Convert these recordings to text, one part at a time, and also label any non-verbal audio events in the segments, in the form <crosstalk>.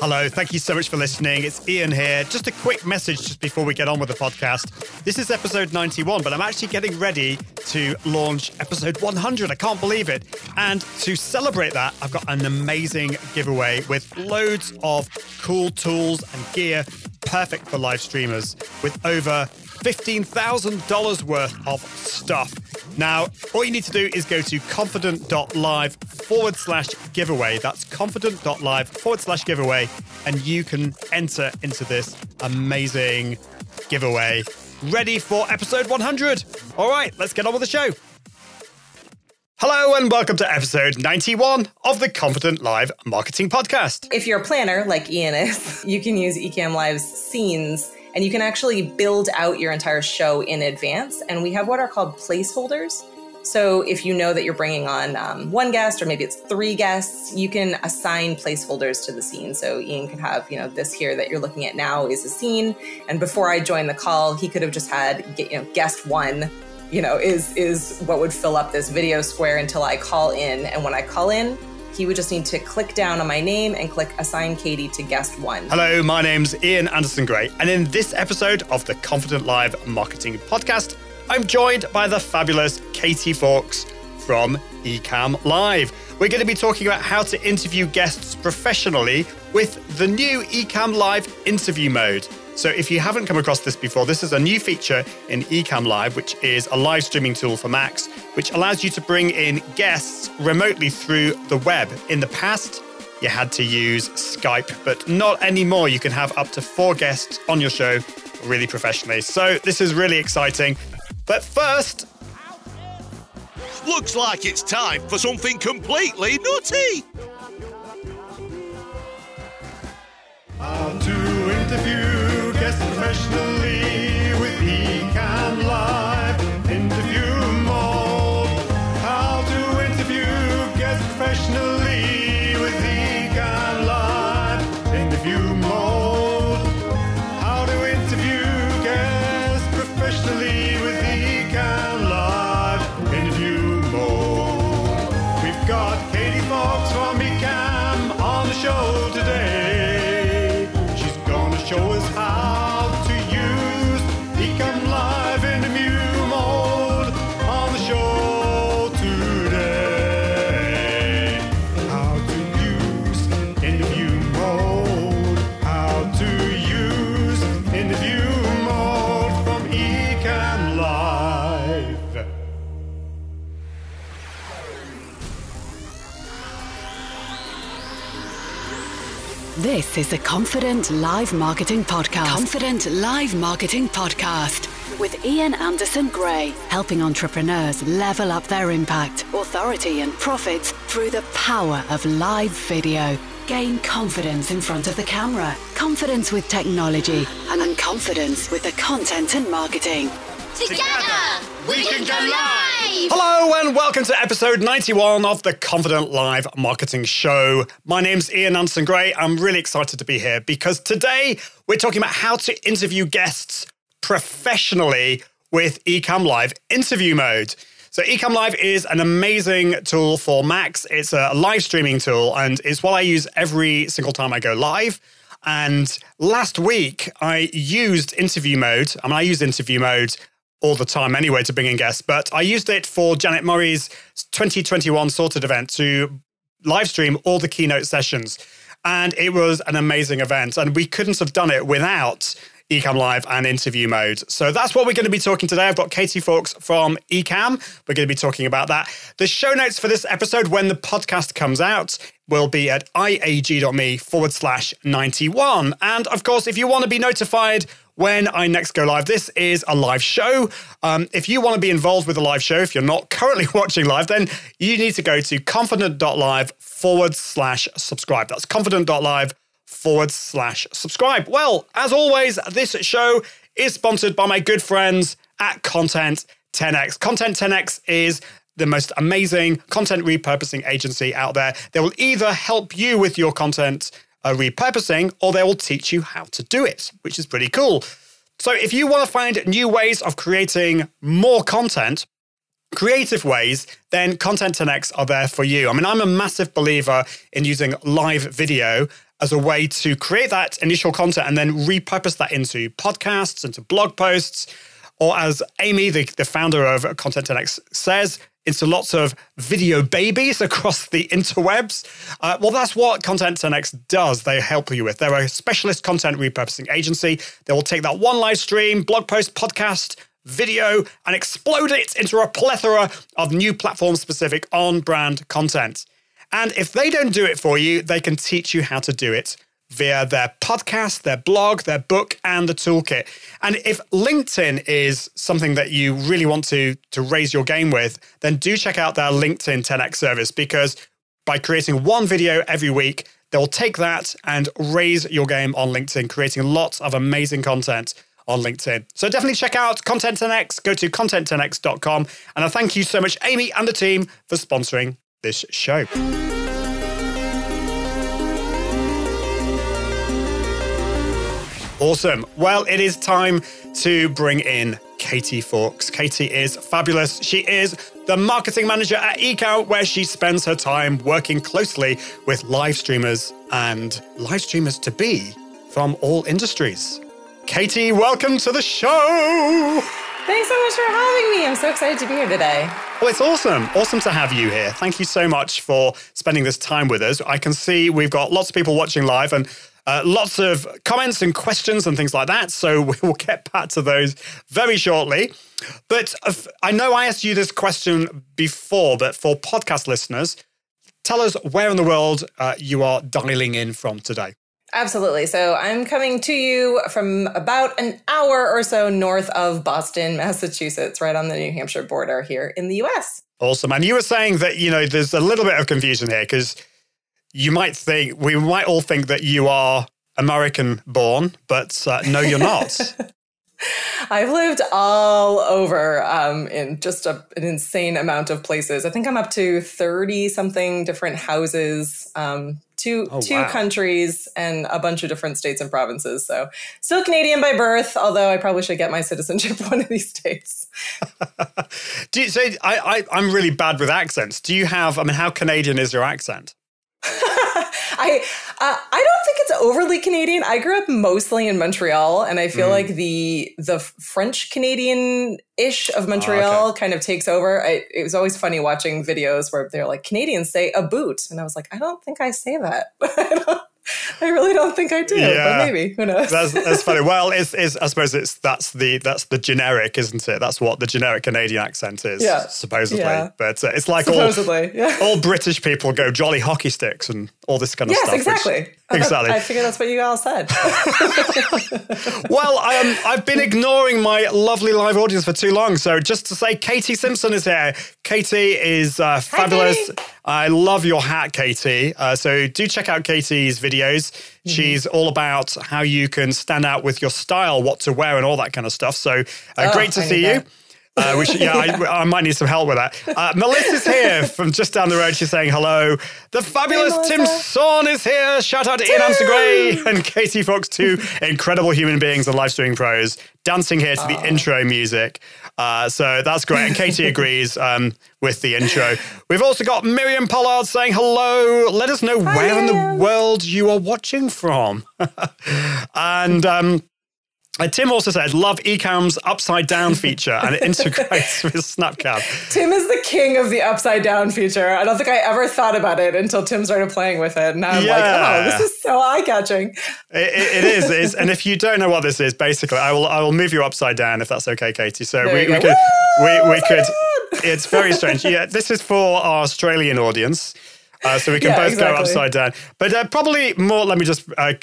Hello, thank you so much for listening. It's Ian here. Just a quick message just before we get on with the podcast. This is episode 91, but I'm actually getting ready to launch episode 100. I can't believe it. And to celebrate that, I've got an amazing giveaway with loads of cool tools and gear perfect for live streamers with over $15,000 worth of stuff. Now, all you need to do is go to confident.live forward slash giveaway. That's confident.live forward slash giveaway, and you can enter into this amazing giveaway. Ready for episode 100. All right, let's get on with the show. Hello and welcome to episode 91 of the Confident Live Marketing Podcast. If you're a planner like Ian is, <laughs> you can use Ecamm Live's scenes and you can actually build out your entire show in advance. And we have what are called placeholders. So if you know that you're bringing on um, one guest or maybe it's three guests, you can assign placeholders to the scene. So Ian could have, you know, this here that you're looking at now is a scene, and before I join the call, he could have just had, you know, guest one, you know, is is what would fill up this video square until I call in, and when I call in, he would just need to click down on my name and click assign Katie to guest one. Hello, my name's Ian Anderson Gray, and in this episode of the Confident Live Marketing Podcast, I'm joined by the fabulous Katie Fawkes from Ecamm Live. We're going to be talking about how to interview guests professionally with the new Ecamm Live interview mode. So, if you haven't come across this before, this is a new feature in Ecamm Live, which is a live streaming tool for Macs, which allows you to bring in guests remotely through the web. In the past, you had to use Skype, but not anymore. You can have up to four guests on your show really professionally. So, this is really exciting. But first, Looks like it's time for something completely nutty. How to interview This is the Confident Live Marketing Podcast. Confident Live Marketing Podcast with Ian Anderson Gray, helping entrepreneurs level up their impact, authority, and profits through the power of live video. Gain confidence in front of the camera, confidence with technology, and confidence with the content and marketing. Together, we can go live! Hello and welcome to episode 91 of the Confident Live Marketing Show. My name's Ian Anderson Gray. I'm really excited to be here because today we're talking about how to interview guests professionally with Ecamm Live interview mode. So Ecamm Live is an amazing tool for Macs. It's a live streaming tool and it's what I use every single time I go live. And last week I used interview mode. I mean, I use interview mode all the time anyway to bring in guests, but I used it for Janet Murray's 2021 sorted event to live stream all the keynote sessions. And it was an amazing event. And we couldn't have done it without Ecamm Live and interview mode. So that's what we're going to be talking today. I've got Katie Fawkes from Ecamm. We're going to be talking about that. The show notes for this episode, when the podcast comes out, will be at iag.me forward slash 91. And of course, if you want to be notified when I next go live. This is a live show. Um, if you want to be involved with a live show, if you're not <laughs> currently watching live, then you need to go to confident.live forward slash subscribe. That's confident.live forward slash subscribe. Well, as always, this show is sponsored by my good friends at Content 10x. Content 10x is the most amazing content repurposing agency out there. They will either help you with your content uh, repurposing or they will teach you how to do it, which is pretty cool. So, if you want to find new ways of creating more content, creative ways, then Content 10x are there for you. I mean, I'm a massive believer in using live video as a way to create that initial content and then repurpose that into podcasts, into blog posts, or as Amy, the, the founder of Content 10x, says, into lots of video babies across the interwebs. Uh, well, that's what Content 10x does. They help you with. They're a specialist content repurposing agency. They will take that one live stream, blog post, podcast, video, and explode it into a plethora of new platform specific on brand content. And if they don't do it for you, they can teach you how to do it via their podcast, their blog, their book, and the toolkit. And if LinkedIn is something that you really want to, to raise your game with, then do check out their LinkedIn 10x service because by creating one video every week, they'll take that and raise your game on LinkedIn, creating lots of amazing content on LinkedIn. So definitely check out Content 10x, go to content10x.com. And I thank you so much, Amy and the team, for sponsoring this show. Awesome. Well, it is time to bring in Katie Fawkes. Katie is fabulous. She is the marketing manager at Ecamm, where she spends her time working closely with live streamers and live streamers to be from all industries. Katie, welcome to the show. Thanks so much for having me. I'm so excited to be here today. Well, it's awesome. Awesome to have you here. Thank you so much for spending this time with us. I can see we've got lots of people watching live and uh, lots of comments and questions and things like that. So <laughs> we will get back to those very shortly. But uh, I know I asked you this question before, but for podcast listeners, tell us where in the world uh, you are dialing in from today. Absolutely. So I'm coming to you from about an hour or so north of Boston, Massachusetts, right on the New Hampshire border here in the US. Awesome. And you were saying that, you know, there's a little bit of confusion here because you might think, we might all think that you are American born, but uh, no, you're not. <laughs> I've lived all over um, in just a, an insane amount of places. I think I'm up to 30 something different houses, um, two, Oh, two wow. countries, and a bunch of different states and provinces. So still Canadian by birth, although I probably should get my citizenship <laughs> one of these days. <laughs> Do you, so I, I, I'm really bad with accents. Do you have, I mean, how Canadian is your accent? I uh, I don't think it's overly Canadian. I grew up mostly in Montreal, and I feel Mm. like the the French Canadian ish of Montreal kind of takes over. I, it was always funny watching videos where they're like Canadians say a boot, and I was like, I don't think I say that. <laughs> I, I really don't think I do, Yeah. but maybe who knows? That's, that's funny. <laughs> Well, it's, it's, I suppose it's that's the that's the generic, isn't it? That's what the generic Canadian accent is, Yeah. supposedly. Yeah. But uh, it's like Supposedly, all yeah. <laughs> all British people go jolly hockey sticks and all this kind of yes, stuff. which- exactly. exactly. I figured that's what you all said. <laughs> Well, um, I've been ignoring my lovely live audience for too long. So just to say, Katie Simpson is here. Katie is uh, fabulous. Katie. I love your hat, Katie. Uh, so do check out Katie's videos. Mm-hmm. She's all about how you can stand out with your style, what to wear, and all that kind of stuff. So uh, Oh, great to I see you. Uh, which, yeah, I, <laughs> I might need some help with that. Uh, Melissa's here from just down the road. She's saying hello. The fabulous Hey, Tim. Swan is here. Shout out to Ian Amster Gray and Katie Fawkes, two incredible human beings and live streaming pros, dancing here to the intro music. Uh, so that's great. And Katie <laughs> agrees um, with the intro. We've also got Miriam Pollard saying hello. Let us know where in the world you are watching from. <laughs> and um, uh, Tim also said, love Ecamm's upside down feature and it integrates <laughs> with Snapchat. Tim is the king of the upside down feature. I don't think I ever thought about it until Tim started playing with it. And now I'm like, oh, this is so eye catching. It, it- it is. And if you don't know what this is, basically, I will I will move you upside down if that's okay, Katie. So There we, we could Woo! we, we could. down! It's very strange. Yeah, this is for our Australian audience, uh, so we can Yeah, both go upside down. But uh, probably more. Let me just. Uh,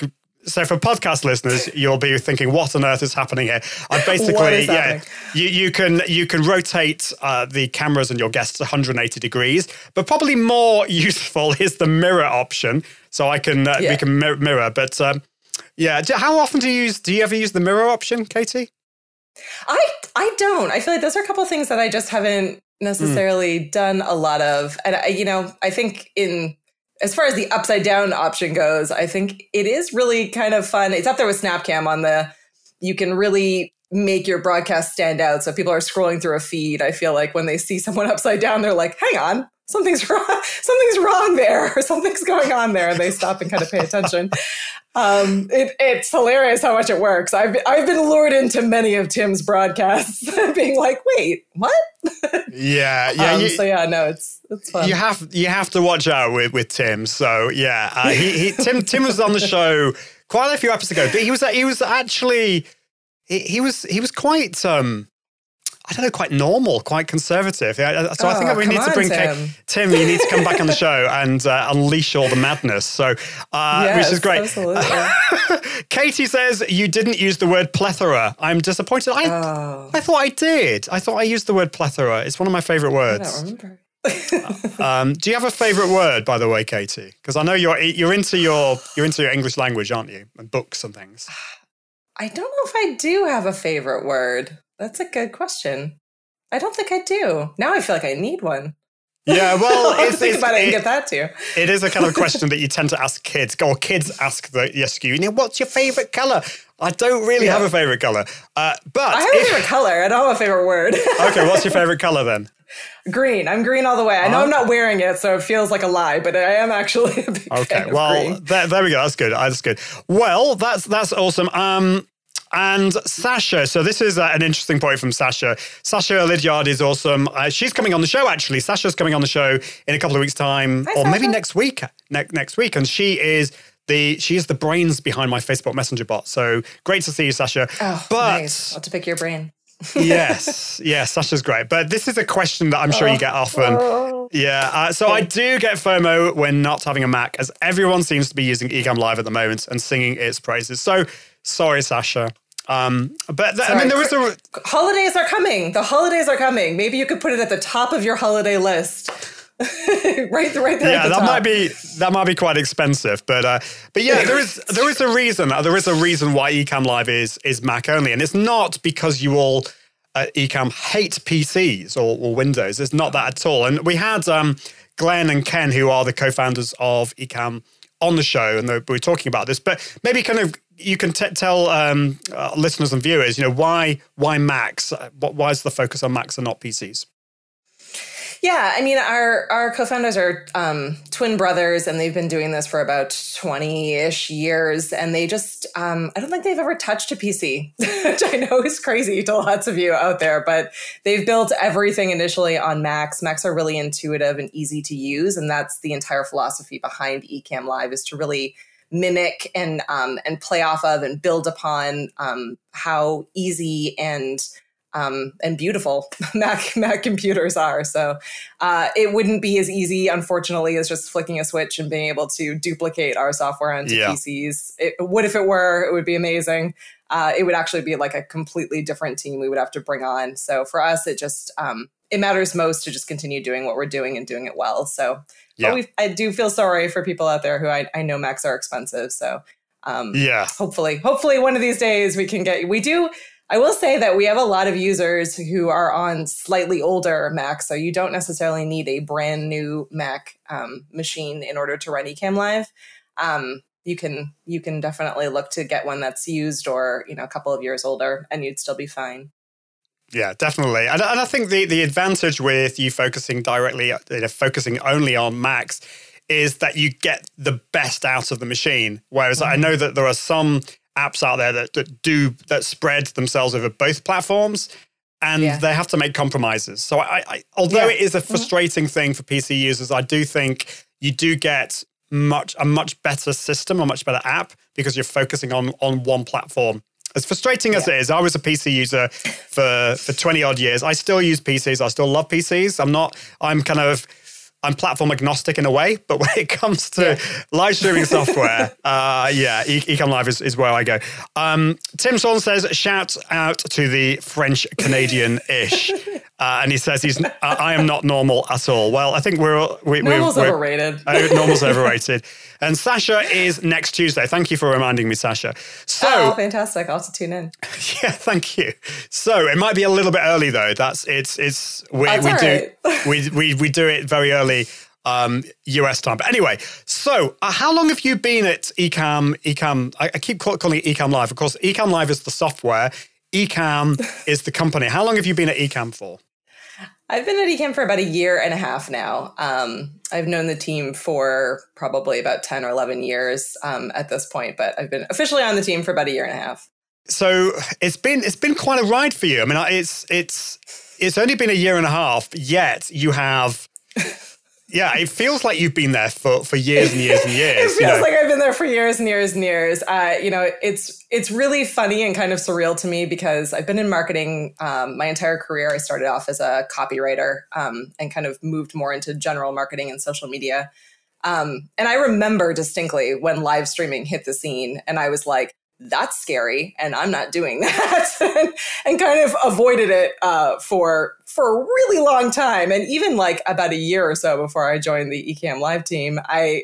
so for podcast listeners, you'll be thinking, "What on earth is happening here?" I <laughs> basically, yeah, you, you can you can rotate uh, the cameras and your guests 180 degrees, but probably more <laughs> useful is the mirror option. So I can uh, we can mir- mirror. But um, yeah, how often do you use? Do you ever use the mirror option, Katie? I I don't. I feel like those are a couple of things that I just haven't necessarily done a lot of. And I, you know, I think in as far as the upside down option goes, I think it is really kind of fun. It's up there with Snapcam on the you can really make your broadcast stand out. So people are scrolling through a feed. I feel like when they see someone <laughs> upside down, they're like, hang on, something's wrong, <laughs> something's wrong there, or <laughs> something's going on there. And they stop and kind of pay attention. Um, it, it's hilarious how much it works. I've, I've been lured into many of Tim's broadcasts being like, wait, what? Yeah, yeah. Um, you, so yeah, no, it's, it's fun. you have you have to watch out with, with Tim. So yeah, uh, he, he Tim Tim was on the show quite a few episodes ago, but he was he was actually he, he was he was quite um I don't know, quite normal, quite conservative. Yeah, so I think Oh, that we come need to bring Tim. Tim. You need to come back on the show and uh, unleash all the madness. So, uh, Yes, which is great. Absolutely. <laughs> Katie says you didn't use the word plethora. I'm disappointed. I oh, I thought I did. I thought I used the word plethora. It's one of my favorite words. remember. Um, do you have a favorite word, by the way, Katie? Because I know you're you're into your you're into your English language, aren't you? And books and things. I don't know if I do have a favorite word. That's a good question. I don't think I do. Now I feel like I need one. Yeah, <laughs> well, it's, think it's- about it and get that too. it is a kind of <laughs> question that you tend to ask kids, or kids ask the yes, you know, what's your favorite color? I don't really Yeah. have a favorite color, uh, but I have a favorite color. I don't have a favorite word. okay, what's your <laughs> favorite color then? Green. I'm green all the way. I know I'm not wearing it, so it feels like a lie, but I am actually a big Okay, well, there, there we go. That's good. That's good. Well, that's that's awesome. Um, and Sasha. So this is uh, an interesting point from Sasha. Sasha Lydiard is awesome. Uh, she's coming on the show. Actually, Sasha's coming on the show in a couple of weeks' time, Hi, or maybe next week. Ne- next week, and she is. The, she is the brains behind my Facebook Messenger bot. So great to see you, Sasha. Oh, but nice. I'll have to pick your brain. Yes, yes, Sasha's great. But this is a question that I'm sure you get often. Yeah, uh, so I do get FOMO when not having a Mac, as everyone seems to be using Ecamm Live at the moment and singing its praises. So sorry, Sasha. Um, but th- I mean, there is a Holidays are coming. The holidays are coming. Maybe you could put it at the top of your holiday list. <laughs> right, right there. yeah, that top. might be that might be quite expensive, but uh, but yeah, there is <laughs> there is a reason there is a reason why Ecamm Live is is Mac only, and it's not because you all at Ecamm hate PCs or, or Windows. It's not that at all. And we had um, Glenn and Ken, who are the co-founders of Ecamm, on the show, and we were talking about this. But maybe kind of you can t- tell um, uh, listeners and viewers, you know, why why Macs? Uh, why is the focus on Macs and not PCs? Yeah, I mean, our our co-founders are um, twin brothers, and they've been doing this for about twenty-ish years. And they just, um, I don't think they've ever touched a PC, <laughs> which I know is crazy to lots of you out there. But they've built everything initially on Macs. Macs are really intuitive and easy to use, and that's the entire philosophy behind Ecamm Live is to really mimic and um, and play off of and build upon um, how easy and um, and beautiful <laughs> Mac Mac computers are. So uh, it wouldn't be as easy, unfortunately, as just flicking a switch and being able to duplicate our software onto Yeah. PCs. It would if it were. It would be amazing. Uh, it would actually be like a completely different team we would have to bring on. So for us, it just um, it matters most to just continue doing what we're doing and doing it well. So Yeah. I do feel sorry for people out there who I, I know Macs are expensive. So um, Yeah, hopefully hopefully one of these days we can get we do i will say that we have a lot of users who are on slightly older macs so you don't necessarily need a brand new mac um, machine in order to run Ecamm live um, you can you can definitely look to get one that's used or you know a couple of years older and you'd still be fine Yeah, definitely. And, and I think the, the advantage with you focusing directly, you know, focusing only on Macs is that you get the best out of the machine. Whereas I know that there are some apps out there that, that do, that spread themselves over both platforms and Yeah. they have to make compromises. So I, I although Yeah. it is a mm-hmm. frustrating thing for PC users, I do think you do get much a much better system, a much better app because you're focusing on on one platform. As frustrating as Yeah. it is, I was a PC user for for 20 odd years. I still use PCs. I still love PCs. I'm not I'm kind of I'm platform agnostic in a way, but when it comes to Yeah. live streaming <laughs> software, uh, yeah, e- Ecamm Live is, is where I go. Um, Tim Swan says, shout out to the French Canadian ish. <laughs> Uh, and he says, he's, I, I am not normal at all. Well, I think we're, all- we, Normal's we're, overrated. uh, normal's overrated. And Sasha is next Tuesday. Thank you for reminding me, Sasha. So, oh fantastic i'll have to tune in <laughs> yeah, thank you. So it might be a little bit early though. That's it's it's we That's we do right. <laughs> we we we do it very early um US time. But anyway, so uh, how long have you been at Ecamm Ecamm I, I keep call, calling it Ecamm Live. Of course, Ecamm Live is the software. Ecamm <laughs> is the company. How long have you been at Ecamm for? I've been at Ecamm for about a year and a half now. Um, I've known the team for probably about 10 or 11 years um, at this point, but I've been officially on the team for about a year and a half. So it's been it's been quite a ride for you. I mean, it's it's it's only been a year and a half, yet you have yeah, it feels like you've been there for, for years and years and <laughs> years. it feels you know? like I've been there for years and years and years. Uh, you know, it's it's really funny and kind of surreal to me because I've been in marketing um, my entire career. I started off as a copywriter um, and kind of moved more into general marketing and social media. Um, and I remember distinctly when live streaming hit the scene, and I was like, that's scary and i'm not doing <laughs> that and kind of avoided it uh, for for a really long time. And even like about a year or so before i joined the ecamm live team i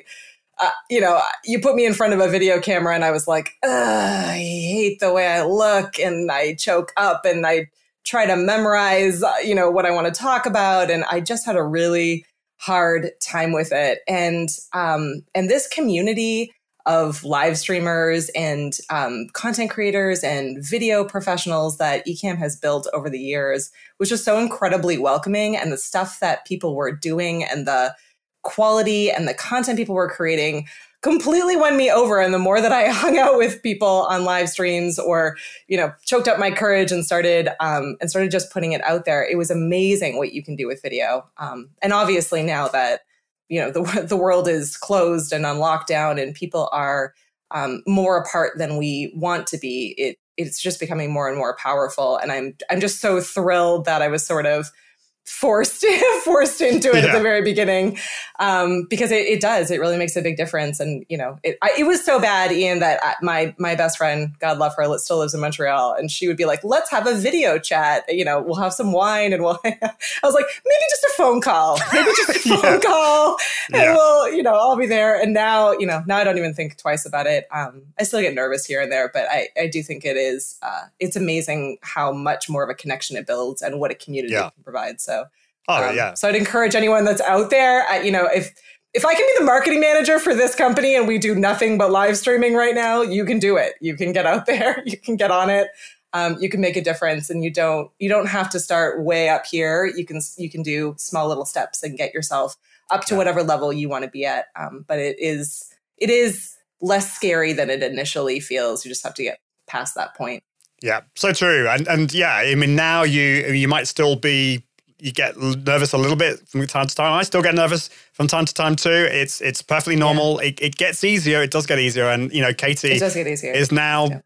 uh, you know you put me in front of a video camera and i was like i hate the way i look and i choke up and i try to memorize uh, you know what i want to talk about and i just had a really hard time with it. And um and this community of live streamers and um, content creators and video professionals that Ecamm has built over the years, which was so incredibly welcoming. And the stuff that people were doing and the quality and the content people were creating completely won me over. And the more that I <laughs> hung out with people on live streams or, you know, choked up my courage and started um, and started just putting it out there, it was amazing what you can do with video. Um, and obviously now that you know the <laughs> the world is closed and on lockdown and people are um, more apart than we want to be it it's just becoming more and more powerful. And i'm i'm just so thrilled that i was sort of forced <laughs> forced into it yeah. at the very beginning um, because it, it, does it really makes a big difference and you know it, I, it was so bad ian that I, my my best friend god love her still lives in montreal and she would be like let's have a video chat you know we'll have some wine and we'll <laughs> i was like maybe just a phone call maybe just a <laughs> phone yeah. call and yeah. we'll you know i'll be there and now you know now i don't even think twice about it um, i still get nervous here and there but i i do think it is uh, it's amazing how much more of a connection it builds and what a community can provide so so, oh um, yeah. So I'd encourage anyone that's out there, uh, you know, if if I can be the marketing manager for this company and we do nothing but live streaming right now, you can do it. You can get out <laughs> there. You can get on it. Um, you can make a difference, and you don't you don't have to start way up here. You can you can do small little steps and get yourself up to yeah. whatever level you want to be at. Um, but it is it is less scary than it initially feels. You just have to get past that point. Yeah, so true. And and yeah, I mean now you you might still be you get nervous a little bit from time to time. I still get nervous from time to time too. It's it's perfectly normal. Yeah. It, it gets easier. It does get easier. And you know, Katie is now. Yeah.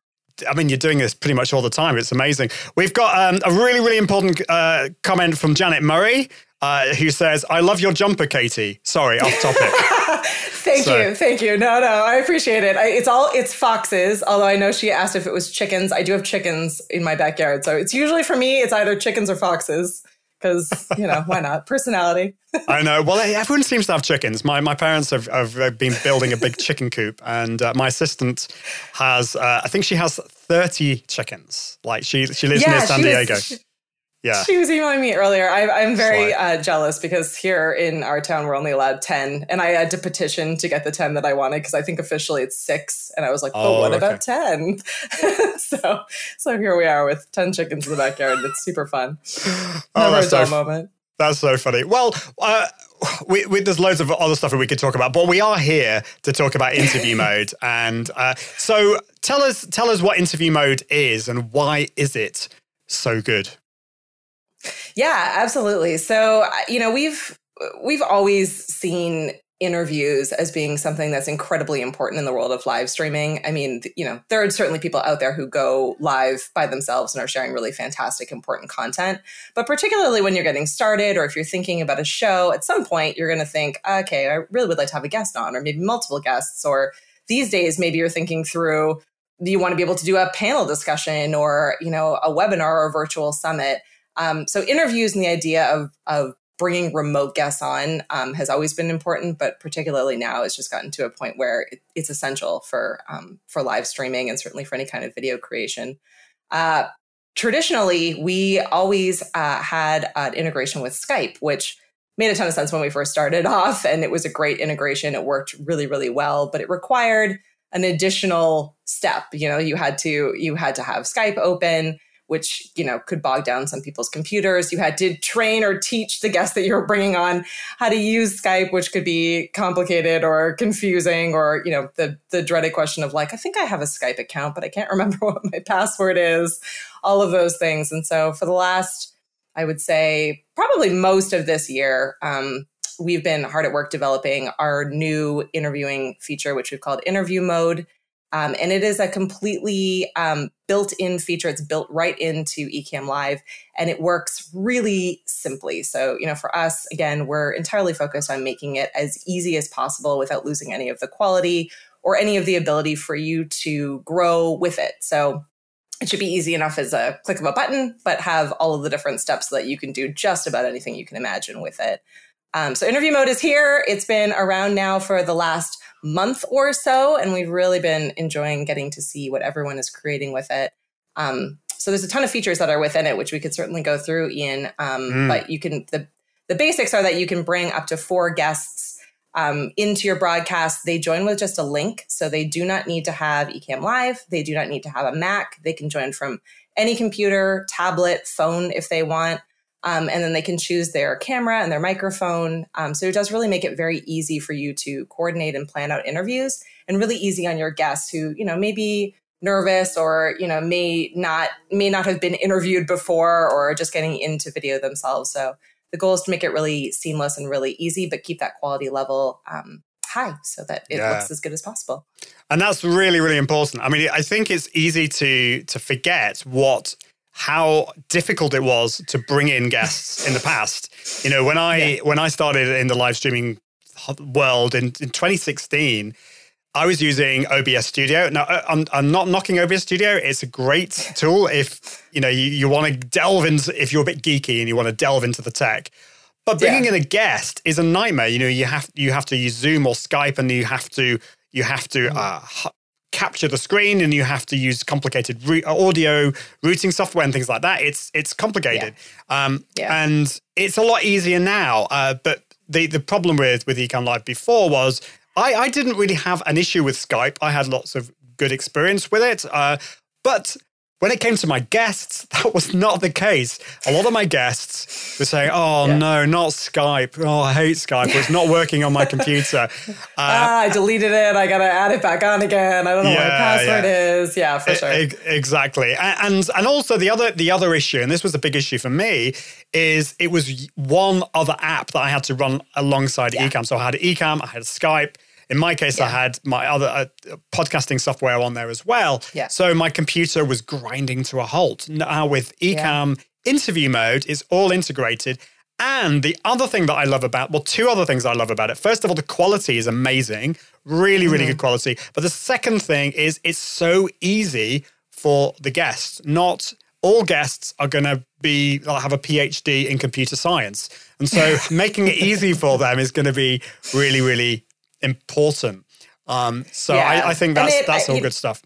I mean, you're doing this pretty much all the time. It's amazing. We've got um, a really, really important uh, comment from Janet Murray, uh, who says, "I love your jumper, Katie." Sorry, off topic. <laughs> thank so. you, thank you. No, no, I appreciate it. I, it's all it's foxes. Although I know she asked if it was chickens. I do have chickens in my backyard, so it's usually for me. It's either chickens or foxes because you know why not? Personality. <laughs> I know. Well everyone seems to have chickens. My, my parents have, have been building a big <laughs> chicken coop and uh, my assistant has uh, i think she has 30 chickens. Like she she lives yeah, near san diego. was, yeah. She was emailing me earlier. I, am very uh, jealous because here in our town, we're only allowed 10. And I had to petition to get the 10 that I wanted because I think officially it's six. And I was like, but oh, what okay. about <laughs> 10? so so here we are with 10 chickens in the backyard. It's super fun. Oh, a dull so, moment. That's so funny. Well, uh, we, we, there's loads of other stuff that we could talk about, but we are here to talk about interview <laughs> mode. And uh, so tell us, tell us what interview mode is and why is it so good? Yeah, absolutely. So, you know, we've we've always seen interviews as being something that's incredibly important in the world of live streaming. I mean, you know, there are certainly people out there who go live by themselves and are sharing really fantastic, important content. But particularly when you're getting started or if you're thinking about a show, at some point you're going to think, okay, I really would like to have a guest on, or maybe multiple guests. Or these days, maybe you're thinking through, you want to be able to do a panel discussion or, you know, a webinar or a virtual summit? Um, so interviews and the idea of, of bringing remote guests on um, has always been important, but particularly now it's just gotten to a point where it, it's essential for um, for live streaming and certainly for any kind of video creation. Uh, traditionally, we always uh, had an integration with Skype, which made a ton of sense when we first started <laughs> off, and it was a great integration. It worked really, really well, but it required an additional step. You know, you had to you had to have Skype open which you know could bog down some people's computers. You had to train or teach the guests that you were bringing on how to use Skype, which could be complicated or confusing, or you know the the dreaded question of like, I think I have a Skype account, but I can't <laughs> remember what my password is. All of those things, and so for the last, I would say probably most of this year. Um, we've been hard at work developing our new interviewing feature, which we've called interview mode. Um, and it is a completely um, built in feature. It's built right into Ecamm Live and it works really simply. So, you know, for us, again, we're entirely focused on making it as easy as possible without losing any of the quality or any of the ability for you to grow with it. So, it should be easy enough as a click of a button, but have all of the different steps that you can do just about anything you can imagine with it. Um, so, interview mode is here. It's been around now for the last month or so, and we've really been enjoying getting to see what everyone is creating with it. Um, so there's a ton of features that are within it, which we could certainly go through, Ian. Um, mm. But you can the the basics are that you can bring up to four guests um, into your broadcast. They join with just a link, so they do not need to have Ecamm Live. They do not need to have a Mac. They can join from any computer, tablet, phone if they want. Um, and then they can choose their camera and their microphone. Um, so it does really make it very easy for you to coordinate and plan out interviews and really easy on your guests who, you know, may be nervous or, you know, may not, may not have been interviewed before or just getting into video themselves. So the goal is to make it really seamless and really easy, but keep that quality level um, high so that it yeah. looks as good as possible. And that's really, really important. I mean, I think it's easy to to forget what how difficult it was to bring in guests in the past. You know, when I yeah. when I started in the live streaming world in, in 2016, I was using OBS Studio. Now, I'm, I'm not knocking OBS Studio. It's a great tool if you know you, you want to delve into if you're a bit geeky and you want to delve into the tech. But bringing yeah. in a guest is a nightmare. You know, you have you have to use Zoom or Skype, and you have to you have to mm. uh, capture the screen and you have to use complicated re- audio routing software and things like that. It's it's complicated, yeah. Um, yeah. and it's a lot easier now. Uh, but the the problem with with Ecamm Live before was I I didn't really have an issue with Skype. I had lots of good experience with it, uh, but when it came to my guests, <laughs> that was not the case. A lot of my guests were saying, "Oh yeah. no, not Skype! Oh, I hate Skype. It's not working on my <laughs> computer." Uh, ah, I deleted it. I got to add it back on again. I don't know yeah, what my password yeah. is. Yeah, for sure. E- exactly. And and also the other the other issue, and this was a big issue for me, is it was one other app that I had to run alongside Ecamm. So I had Ecamm, I had Skype. In my case, yeah. I had my other uh, podcasting software on there as well. Yeah. So my computer was grinding to a halt. Now with Ecamm yeah. interview mode, is all integrated. And the other thing that I love about, well, two other things I love about it. First of all, the quality is amazing, really, really mm-hmm. good quality. But the second thing is it's so easy for the guests. Not all guests are going to be have a PhD in computer science, and so <laughs> making it easy for them is going to be really, really important. Um, so yeah. I, I, think that's it, that's all good stuff.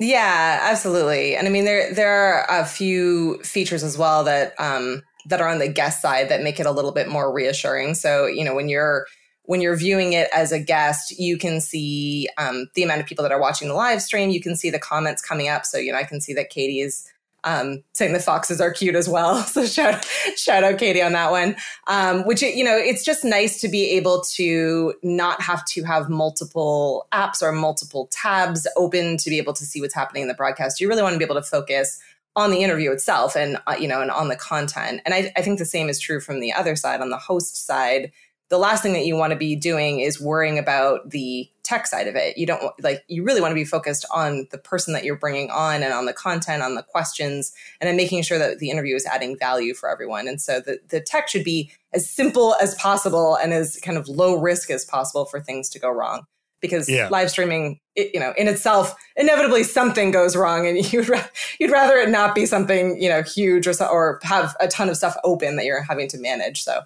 Yeah, absolutely. And I mean, there there are a few features as well that um, that are on the guest side that make it a little bit more reassuring. So you know, when you're when you're viewing it as a guest, you can see um, the amount of people that are watching the live stream. You can see the comments coming up. So you know, I can see that Katie is um, saying the foxes are cute as well. <laughs> So shout shout out Katie on that one. Um, which you know, it's just nice to be able to not have to have multiple apps or multiple tabs open to be able to see what's happening in the broadcast. You really want to be able to focus on the interview itself and uh, you know and on the content. And I, I think the same is true from the other side on the host side the last thing that you want to be doing is worrying about the tech side of it. You don't like you really want to be focused on the person that you're bringing on and on the content, on the questions, and then making sure that the interview is adding value for everyone. And so the the tech should be as simple as possible and as kind of low risk as possible for things to go wrong. Because yeah. live streaming, it, you know, in itself, inevitably something goes wrong, and <laughs> you'd ra- you'd rather it not be something you know huge or so, or have a ton of stuff open that you're having to manage. So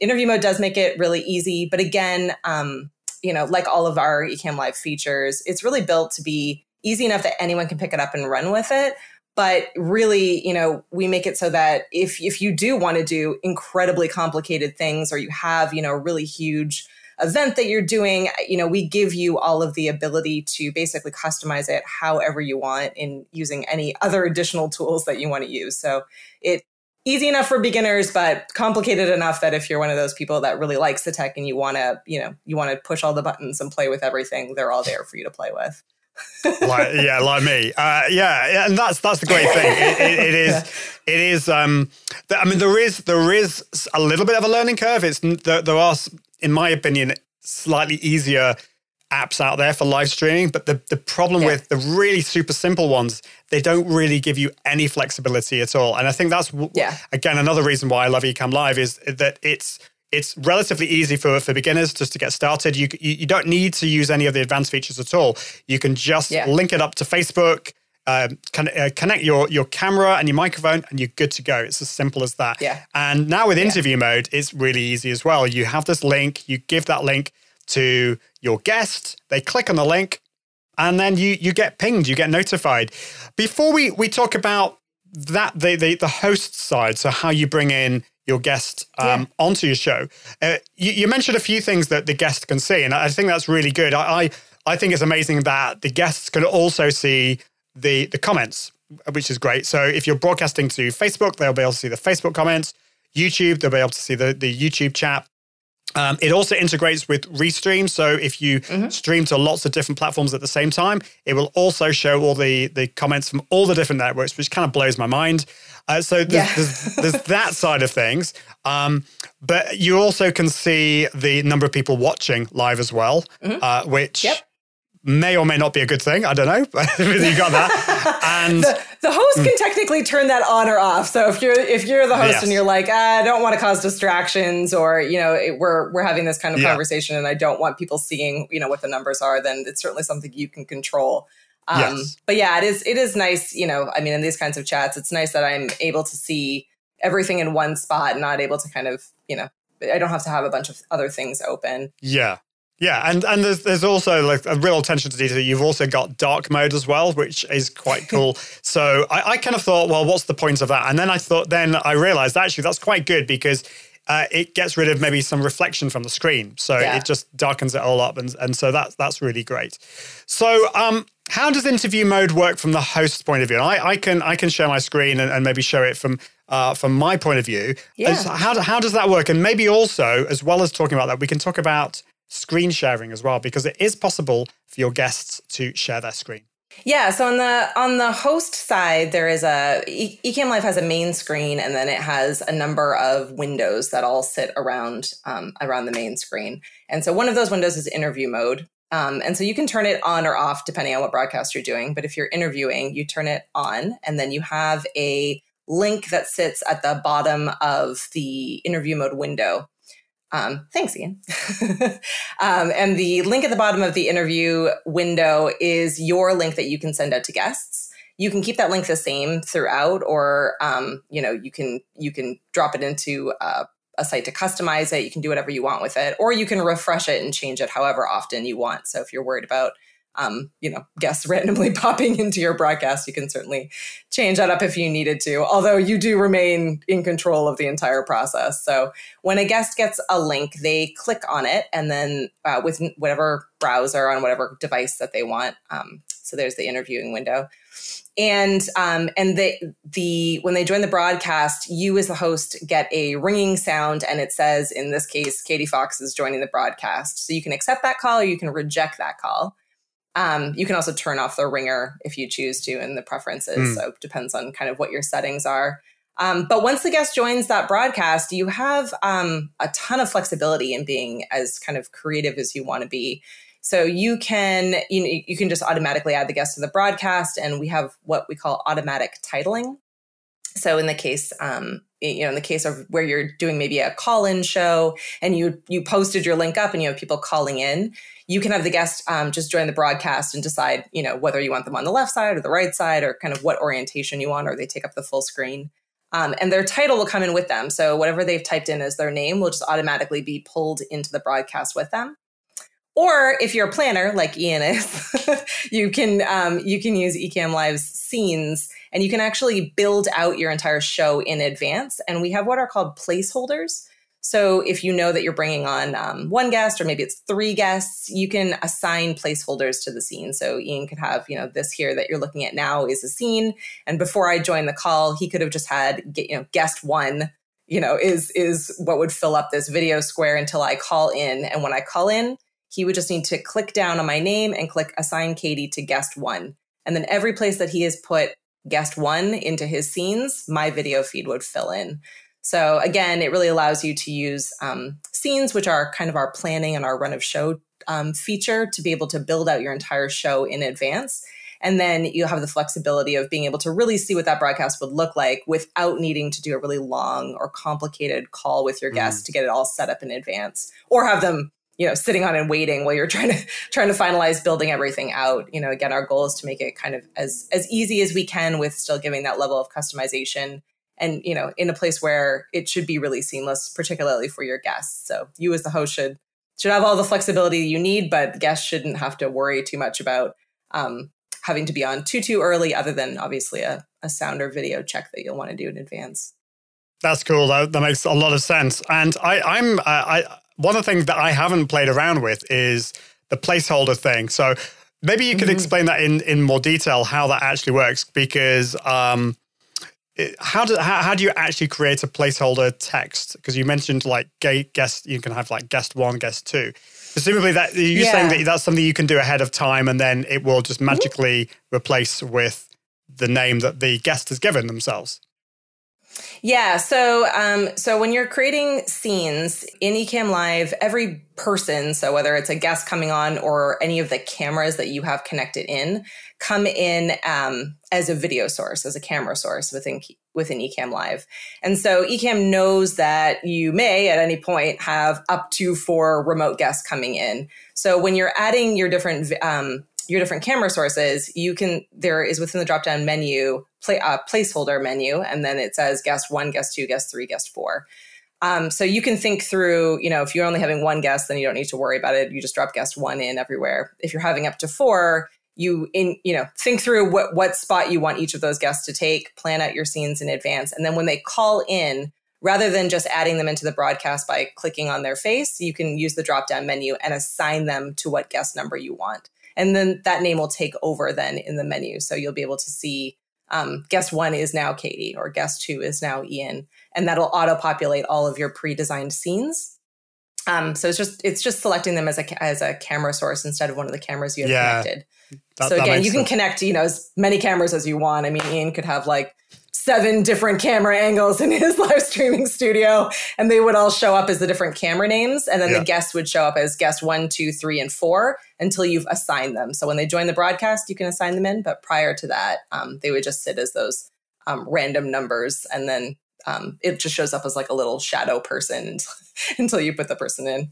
interview mode does make it really easy. But again, um, you know, like all of our Ecamm Live features, it's really built to be easy enough that anyone can pick it up and run with it. But really, you know, we make it so that if if you do want to do incredibly complicated things or you have, you know, really huge event that you're doing, you know, we give you all of the ability to basically customize it however you want in using any other additional tools that you want to use. So it easy enough for beginners, but complicated enough that if you're one of those people that really likes the tech and you want to, you know, you want to push all the buttons and play with everything, they're all there for you to play with. <laughs> like yeah, like me. Uh, yeah, yeah, and that's that's the great thing. It, it, it <laughs> is, it is. Um, th- I mean, there is there is a little bit of a learning curve. It's there, there are, in my opinion, slightly easier apps out there for live streaming, but the the problem Yeah. with the really super simple ones, they don't really give you any flexibility at all. And I think that's Yeah. again another reason why I love Ecamm Live is that it's it's relatively easy for for beginners just to get started. You you, you don't need to use any of the advanced features at all. You can just Yeah. link it up to Facebook. Um, can, uh, connect your your camera and your microphone, and you're good to go. It's as simple as that. Yeah. And now with interview mode, it's really easy as well. You have this link, you give that link to your guest, they click on the link, and then you you get pinged, you get notified. Before we we talk about that the the, the host side, so how you bring in your guest um, onto your show, uh, you, you mentioned a few things that the guest can see, and I think that's really good. I I, I think it's amazing that the guests can also see the the comments, which is great. So if you're broadcasting to Facebook, they'll be able to see the Facebook comments. YouTube, they'll be able to see the the YouTube chat. Um, it also integrates with Restream. So if you stream to lots of different platforms at the same time, it will also show all the the comments from all the different networks, which kind of blows my mind. Uh, so there's, Yeah. there's, there's <laughs> that side of things. Um, but you also can see the number of people watching live as well, uh, which Yep. may or may not be a good thing. I don't know. <laughs> But you got that. <laughs> And the, the host can technically turn that on or off. So if you're if you're the host Yes. and you're like, ah, I don't want to cause distractions, or you know, it, we're we're having this kind of Yeah. conversation, and I don't want people seeing you know what the numbers are, then it's certainly something you can control. Um, Yes. But yeah, it is it is nice. You know, I mean, in these kinds of chats, it's nice that I'm able to see everything in one spot, and not able to kind of you know, I don't have to have a bunch of other things open. Yeah. Yeah, and and there's there's also like a real attention to detail. You've also got dark mode as well, which is quite cool. <laughs> so I, I kind of thought, well, what's the point of that? And then I thought, then I realized actually that's quite good because uh, it gets rid of maybe some reflection from the screen, so Yeah. it just darkens it all up, and and so that's that's really great. So um, how does interview mode work from the host's point of view? And I, I can I can share my screen and, and maybe show it from uh, from my point of view. Yeah. As- How, how does that work? And maybe also, as well as talking about that, we can talk about screen sharing as well, because it is possible for your guests to share their screen. Yeah, so on the on the host side, there is a E- Ecamm Live has a main screen, and then it has a number of windows that all sit around um, around the main screen. And so one of those windows is interview mode, um, and so you can turn it on or off depending on what broadcast you're doing. But if you're interviewing, you turn it on, and then you have a link that sits at the bottom of the interview mode window. Um, thanks, Ian. <laughs> um, and the link at the bottom of the interview window is your link that you can send out to guests. You can keep that link the same throughout, or um, you know, you can you can drop it into uh, a site to customize it. You can do whatever you want with it, or you can refresh it and change it however often you want. So if you're worried about um, you know, guests <laughs> randomly popping into your broadcast, you can certainly change that up if you needed to. Although you do remain in control of the entire process. So when a guest gets a link, they click on it, and then uh, with whatever browser on whatever device that they want. Um, so there's the interviewing window, and um, and they the when they join the broadcast, you as the host get a ringing sound, and it says in this case, Katie Fawkes is joining the broadcast. So you can accept that call or you can reject that call. Um, you can also turn off the ringer if you choose to in the preferences. Mm. So it depends on kind of what your settings are. Um, but once the guest joins that broadcast, you have um, a ton of flexibility in being as kind of creative as you want to be. So you can you know you can just automatically add the guest to the broadcast, and we have what we call automatic titling. So in the case, um, you know, in the case of where you're doing maybe a call-in show and you you posted your link up and you have people calling in, you can have the guest um, just join the broadcast and decide, you know, whether you want them on the left side or the right side or kind of what orientation you want, or they take up the full screen. Um, and their title will come in with them. So whatever they've typed in as their name will just automatically be pulled into the broadcast with them. Or if you're a planner like Ian is, <laughs> you can um, you can use Ecamm Live's scenes and you can actually build out your entire show in advance. And we have what are called placeholders. So if you know that you're bringing on um, one guest or maybe it's three guests, you can assign placeholders to the scene. So Ian could have, you know, this here that you're looking at now is a scene. And before I joined the call, he could have just had, you know, guest one, you know, is is what would fill up this video square until I call in. And when I call in, he would just need to click down on my name and click assign Katie to guest one. And then every place that he has put guest one into his scenes, my video feed would fill in. So again, it really allows you to use um, scenes, which are kind of our planning and our run of show um, feature, to be able to build out your entire show in advance. And then you have the flexibility of being able to really see what that broadcast would look like without needing to do a really long or complicated call with your guests mm. to get it all set up in advance or have them you know sitting on and waiting while you're <laughs> trying to trying to finalize building everything out. You know again our goal is to make it kind of as as easy as we can with still giving that level of customization and you know in a place where it should be really seamless particularly for your guests. So you as the host should should have all the flexibility you need but guests shouldn't have to worry too much about um, having to be on too too early other than obviously a, a sound or video check that you'll want to do in advance. That's cool. That, that makes a lot of sense. And i i'm uh, i one of the things that i haven't played around with is the placeholder thing so maybe you could mm-hmm. explain that in in more detail how that actually works because um how do how, how do you actually create a placeholder text? Because you mentioned like guest, you can have like guest one, guest two. Presumably, that you're yeah. saying that that's something you can do ahead of time, and then it will just magically mm-hmm. replace with the name that the guest has given themselves. Yeah. So, um, so when you're creating scenes in Ecamm Live, every person, so whether it's a guest coming on or any of the cameras that you have connected in, come in um, as a video source, as a camera source within within Ecamm Live. And so Ecamm knows that you may at any point have up to four remote guests coming in. So when you're adding your different um, your different camera sources, you can there is within the drop down menu play, uh, placeholder menu, and then it says guest one, guest two, guest three, guest four. Um, so you can think through, you know, if you're only having one guest, then you don't need to worry about it. You just drop guest one in everywhere. If you're having up to four, you in you know think through what what spot you want each of those guests to take plan out your scenes in advance and then when they call in rather than just adding them into the broadcast by clicking on their face you can use the drop down menu and assign them to what guest number you want and then that name will take over then in the menu so you'll be able to see um, guest one is now katie or guest two is now ian and that'll auto populate all of your pre-designed scenes um, so it's just it's just selecting them as a as a camera source instead of one of the cameras you have yeah. connected that, so again, you can sense. connect, you know, as many cameras as you want. I mean, Ian could have like seven different camera angles in his <laughs> live streaming studio, and they would all show up as the different camera names, and then yeah. the guests would show up as guest one, two, three, and four until you've assigned them. So when they join the broadcast, you can assign them in, but prior to that, um, they would just sit as those um, random numbers, and then um, it just shows up as like a little shadow person <laughs> until you put the person in.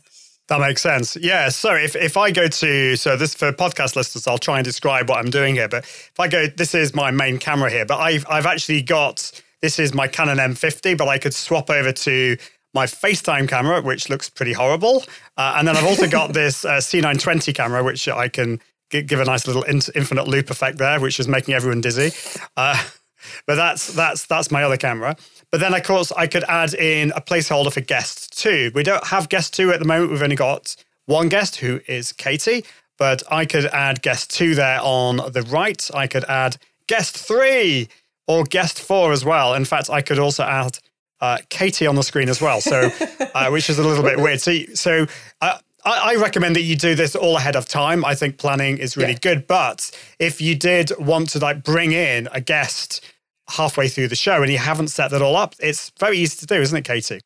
That makes sense. Yeah. So if, if I go to, so this for podcast listeners, I'll try and describe what I'm doing here. But if I go, this is my main camera here, but I've, I've actually got, this is my Canon M50, but I could swap over to my FaceTime camera, which looks pretty horrible. Uh, and then I've also got <laughs> this uh, C920 camera, which I can g- give a nice little in- infinite loop effect there, which is making everyone dizzy. Uh, <laughs> but that's that's that's my other camera. But then, of course, I could add in a placeholder for guest two. We don't have guest two at the moment. We've only got one guest who is Katie, but I could add guest two there on the right. I could add guest three or guest four as well. In fact, I could also add uh, Katie on the screen as well, so <laughs> uh, which is a little bit weird. So, so uh, I, I, recommend that you do this all ahead of time. I think planning is really yeah. good. But if you did want to like bring in a guest halfway through the show and you haven't set that all up, it's very easy to do, isn't it, Katie?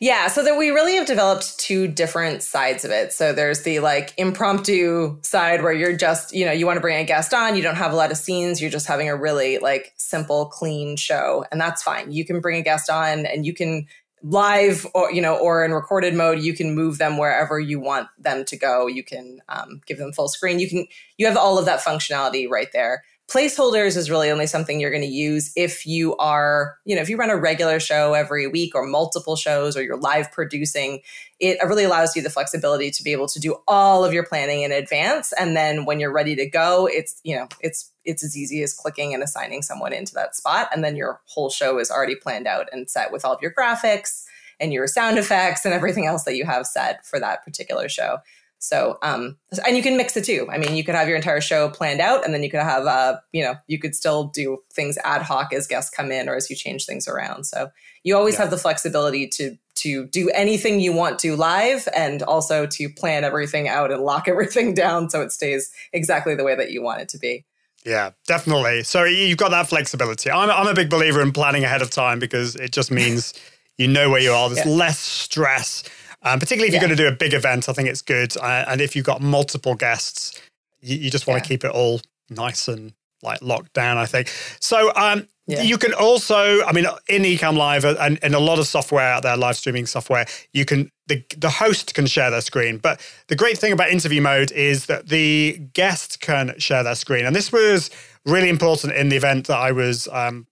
Yeah, so that we really have developed two different sides of it. So there's the like impromptu side where you're just, you know, you want to bring a guest on, you don't have a lot of scenes, you're just having a really like simple, clean show, and that's fine. You can bring a guest on and you can live or you know or in recorded mode you can move them wherever you want them to go you can um, give them full screen you can you have all of that functionality right there placeholders is really only something you're going to use if you are, you know, if you run a regular show every week or multiple shows or you're live producing, it really allows you the flexibility to be able to do all of your planning in advance. And then when you're ready to go, it's, you know, it's, it's as easy as clicking and assigning someone into that spot. And then your whole show is already planned out and set with all of your graphics and your sound effects and everything else that you have set for that particular show. So, um, and you can mix it too. I mean, you could have your entire show planned out, and then you could have, uh, you know, you could still do things ad hoc as guests come in or as you change things around. So, you always Yeah. have the flexibility to to do anything you want to live, and also to plan everything out and lock <laughs> everything down so it stays exactly the way that you want it to be. Yeah, definitely. So you've got that flexibility. I'm, I'm a big believer in planning ahead of time because it just means <laughs> you know where you are. There's Yeah. less stress, um, particularly if you're going to do a big event. I think it's good. Uh, and if you've got multiple guests, you, you just want Yeah. to keep it all nice and like locked down. I think so. Um, Yeah. You can also, I mean, in Ecamm Live and, and a lot of software out there, live streaming software, you can the the host can share their screen. But the great thing about interview mode is that the guest can share their screen, and this was really important in the event that I was um,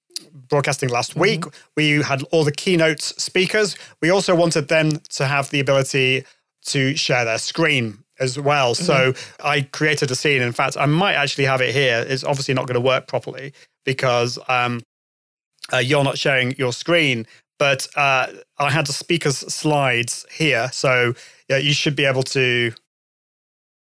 broadcasting last week. We had all the keynote speakers. We also wanted them to have the ability to share their screen as well. So I created a scene. In fact, I might actually have it here. It's obviously not going to work properly because um, uh, you're not sharing your screen. But uh, I had the speakers slides here, so yeah, you should be able to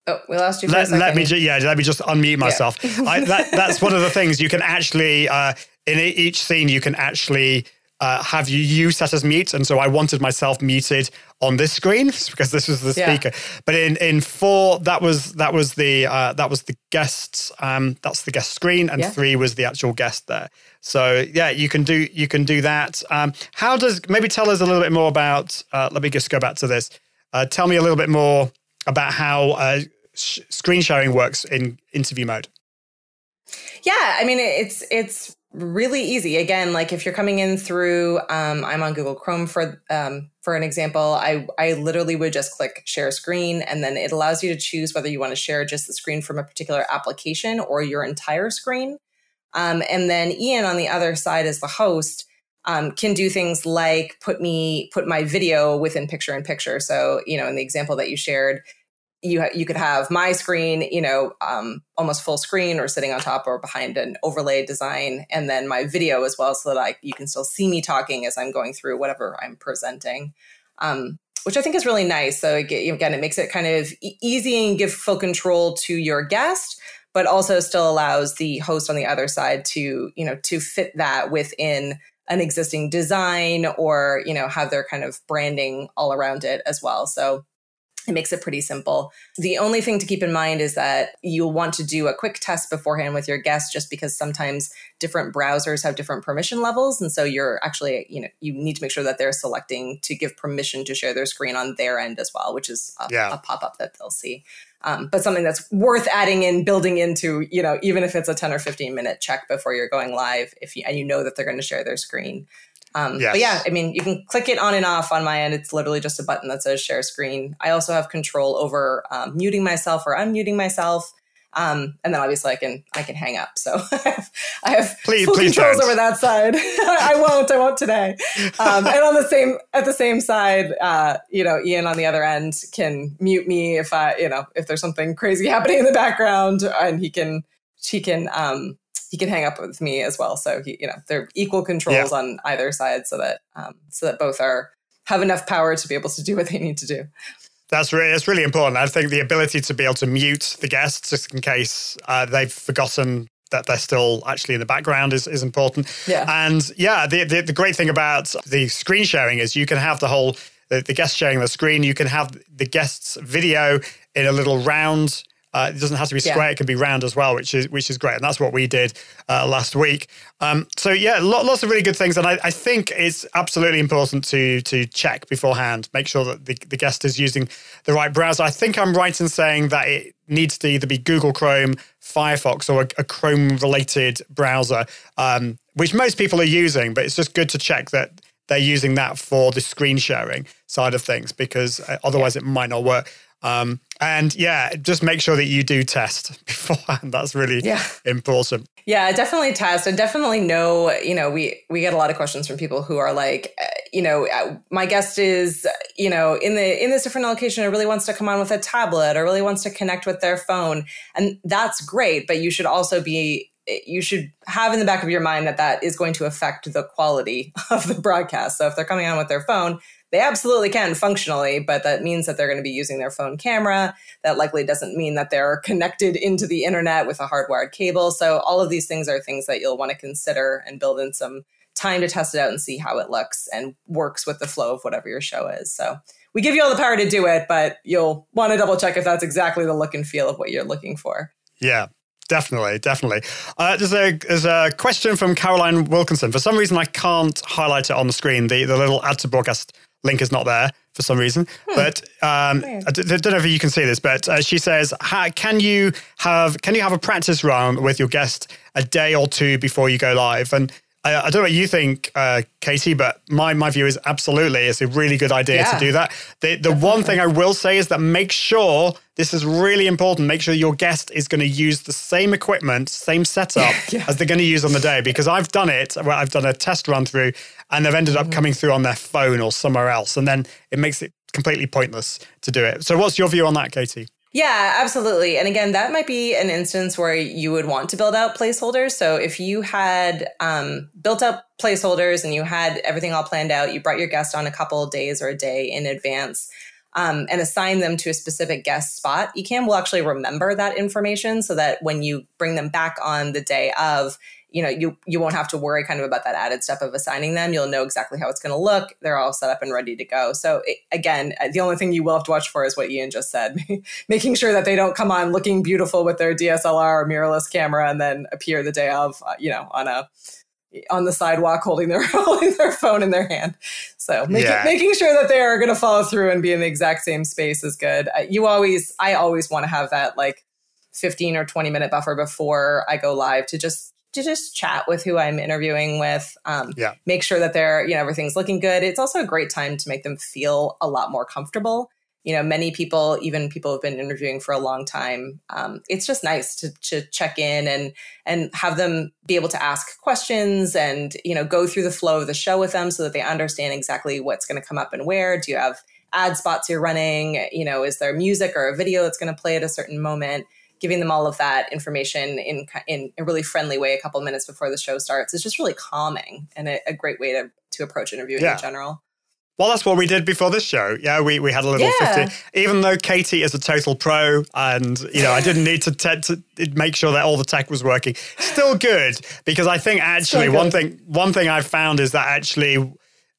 Oh, we lost you let, let me ju- yeah let me just unmute myself I, that, that's one of the things you can actually uh, in each scene you can actually uh, have you set as mute and so i wanted myself muted on this screen <laughs> because this was the Yeah. speaker but in in four that was that was the uh, that was the guests um that's the guest screen and Yeah. three was the actual guest there so yeah you can do you can do that um how does maybe tell us a little bit more about uh, let me just go back to this uh, tell me a little bit more about how uh, sh- screen sharing works in interview mode. Yeah, I mean it's it's really easy. Again, like if you're coming in through, um, I'm on Google Chrome for um, for an example. I I literally would just click share screen, and then it allows you to choose whether you want to share just the screen from a particular application or your entire screen. Um, and then Ian on the other side as the host um, can do things like put me put my video within picture in picture. So you know, in the example that you shared, you you could have my screen, you know, um, almost full screen or sitting on top or behind an overlay design, and then my video as well, so that I you can still see me talking as I'm going through whatever I'm presenting. Um, which I think is really nice. So again, it makes it kind of easy and give full control to your guest, but also still allows the host on the other side to you know to fit that within an existing design or you know have their kind of branding all around it as well. So it makes it pretty simple. The only thing to keep in mind is that you'll want to do a quick test beforehand with your guests just because sometimes different browsers have different permission levels and so you're actually, you know, you need to make sure that they're selecting to give permission to share their screen on their end as well, which is a, Yeah. a pop-up that they'll see. Um, but something that's worth adding in, building into, you know, even if it's a 10 or 15 minute check before you're going live, if you, and you know that they're going to share their screen. Um, Yes. But yeah, I mean, you can click it on and off on my end. It's literally just a button that says share screen. I also have control over um, muting myself or unmuting myself. Um, and then obviously I can I can hang up. So <laughs> I have, I have Please- full please controls don't. over that side. <laughs> I won't. I won't today. Um, and on the same at the same side, uh, you know, Ian on the other end can mute me if I you know if there's something crazy happening in the background, and he can he can um, he can hang up with me as well. So he you know they're equal controls on either side, so that um, so that both are have enough power to be able to do what they need to do. That's really, that's really important. I think the ability to be able to mute the guests just in case uh, they've forgotten that they're still actually in the background is, is important. Yeah. And yeah, the, the, the great thing about the screen sharing is you can have the whole, the, the guest sharing the screen, you can have the guest's video in a little round. Uh, it doesn't have to be Yeah. square; it can be round as well, which is which is great, and that's what we did uh, last week. Um, so yeah, lo- lots of really good things, and I, I think it's absolutely important to to check beforehand, make sure that the, the guest is using the right browser. I think I'm right in saying that it needs to either be Google Chrome, Firefox, or a, a Chrome-related browser, um, which most people are using. But it's just good to check that they're using that for the screen sharing side of things because uh, otherwise it might not work. Um, and yeah, just make sure that you do test <laughs> beforehand. That's really Yeah. important. Yeah, definitely test and definitely know, you know, we we get a lot of questions from people who are like, uh, you know, uh, my guest is, uh, you know, in the in this different location or really wants to come on with a tablet or really wants to connect with their phone. And that's great, but you should also be you should have in the back of your mind that that is going to affect the quality <laughs> of the broadcast. So if they're coming on with their phone, they absolutely can functionally, but that means that they're going to be using their phone camera. That likely doesn't mean that they're connected into the internet with a hardwired cable. So all of these things are things that you'll want to consider and build in some time to test it out and see how it looks and works with the flow of whatever your show is. So we give you all the power to do it, but you'll want to double check if that's exactly the look and feel of what you're looking for. Yeah, definitely, definitely. Uh, there's a there's a question from Caroline Wilkinson. For some reason, I can't highlight it on the screen. The the little add to broadcast link is not there for some reason. Hmm. But um, I d- don't know if you can see this, but uh, she says, "Can you have can you have a practice run with your guest a day or two before you go live?" And I, I, don't know what you think, uh, Katie, but my, my view is absolutely it's a really good idea yeah. to do that. The, the one thing I will say is that make sure this is really important. Make sure your guest is going to use the same equipment, same setup <laughs> yeah. as they're going to use on the day. Because I've done it, where I've done a test run through, and they've ended up mm-hmm. coming through on their phone or somewhere else, and then it makes it completely pointless to do it. So, what's your view on that, Katie? Yeah, absolutely. And again, that might be an instance where you would want to build out placeholders. So if you had um, built up placeholders and you had everything all planned out, you brought your guest on a couple days or a day in advance. Um, and assign them to a specific guest spot, Ecamm will actually remember that information so that when you bring them back on the day of, you know you you won't have to worry kind of about that added step of assigning them you'll know exactly how it's going to look they're all set up and ready to go so it, again uh, the only thing you will have to watch for is what ian just said <laughs> making sure that they don't come on looking beautiful with their dslr or mirrorless camera and then appear the day of uh, you know on a on the sidewalk holding their <laughs> holding their phone in their hand. So making yeah. making sure that they are going to follow through and be in the exact same space is good. Uh, you always I always want to have that like 15 or 20 minute buffer before I go live to just to just chat with who I'm interviewing with. Um, yeah. Make sure that they're, you know, everything's looking good. It's also a great time to make them feel a lot more comfortable. You know, many people, even people who've been interviewing for a long time, um, it's just nice to, to check in and and have them be able to ask questions and you know go through the flow of the show with them so that they understand exactly what's going to come up and where. Do you have ad spots you're running? You know, is there music or a video that's going to play at a certain moment? Giving them all of that information in in a really friendly way a couple minutes before the show starts is just really calming and a, a great way to to approach interviewing yeah. in general. Well, that's what we did before this show. Yeah, we, we had a little yeah. 50. Even though Katie is a total pro and, you know, I didn't need to, te- to make sure that all the tech was working. Still good because I think actually one thing one thing I've found is that actually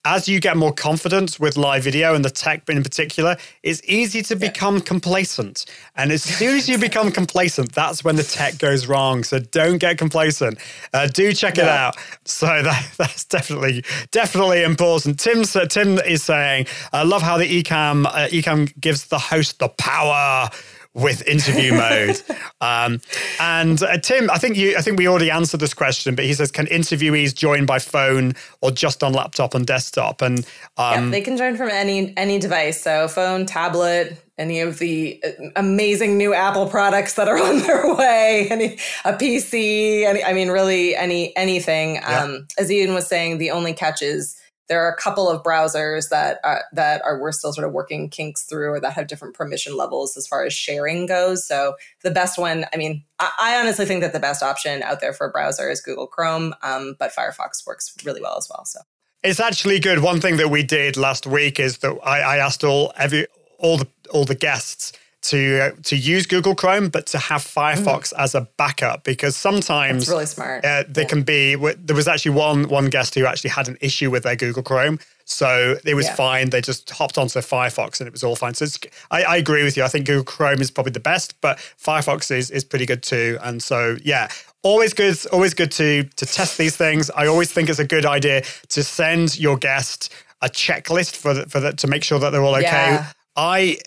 as you get more confident with live video and the tech in particular, it's easy to become yeah. complacent. And as soon as you <laughs> become complacent, that's when the tech goes wrong. So don't get complacent. Uh, do check yeah. it out. So <laughs> that, that's definitely definitely important. Tim Tim is saying, I love how the Ecamm uh, Ecamm gives the host the power with interview <laughs> mode. Um, and uh, Tim, I think you, I think we already answered this question, but he says, can interviewees join by phone or just on laptop and desktop? And um, yeah, they can join from any any device, so phone, tablet, any of the uh, amazing new Apple products that are <laughs> on their way, any a PC, any, I mean, really any anything. Yeah. Um, as Ian was saying, the only catch is there are a couple of browsers that uh, that are we're still sort of working kinks through or that have different permission levels as far as sharing goes. So the best one, I mean, I, I honestly think that the best option out there for a browser is Google Chrome, um, but Firefox works really well as well. So it's actually good. One thing that we did last week is that I, I asked all every all the all the guests to uh, to use Google Chrome, but to have Firefox mm. as a backup because sometimes That's really smart. Uh, there yeah. can be. There was actually one one guest who actually had an issue with their Google Chrome, so it was yeah. fine. They just hopped onto Firefox and it was all fine. So I, I, agree with you. I think Google Chrome is probably the best, but Firefox is is pretty good too. And so yeah, always good. Always good to to test these things. I always think it's a good idea to send your guest a checklist for the, for the, to make sure that they're all okay. Yeah. I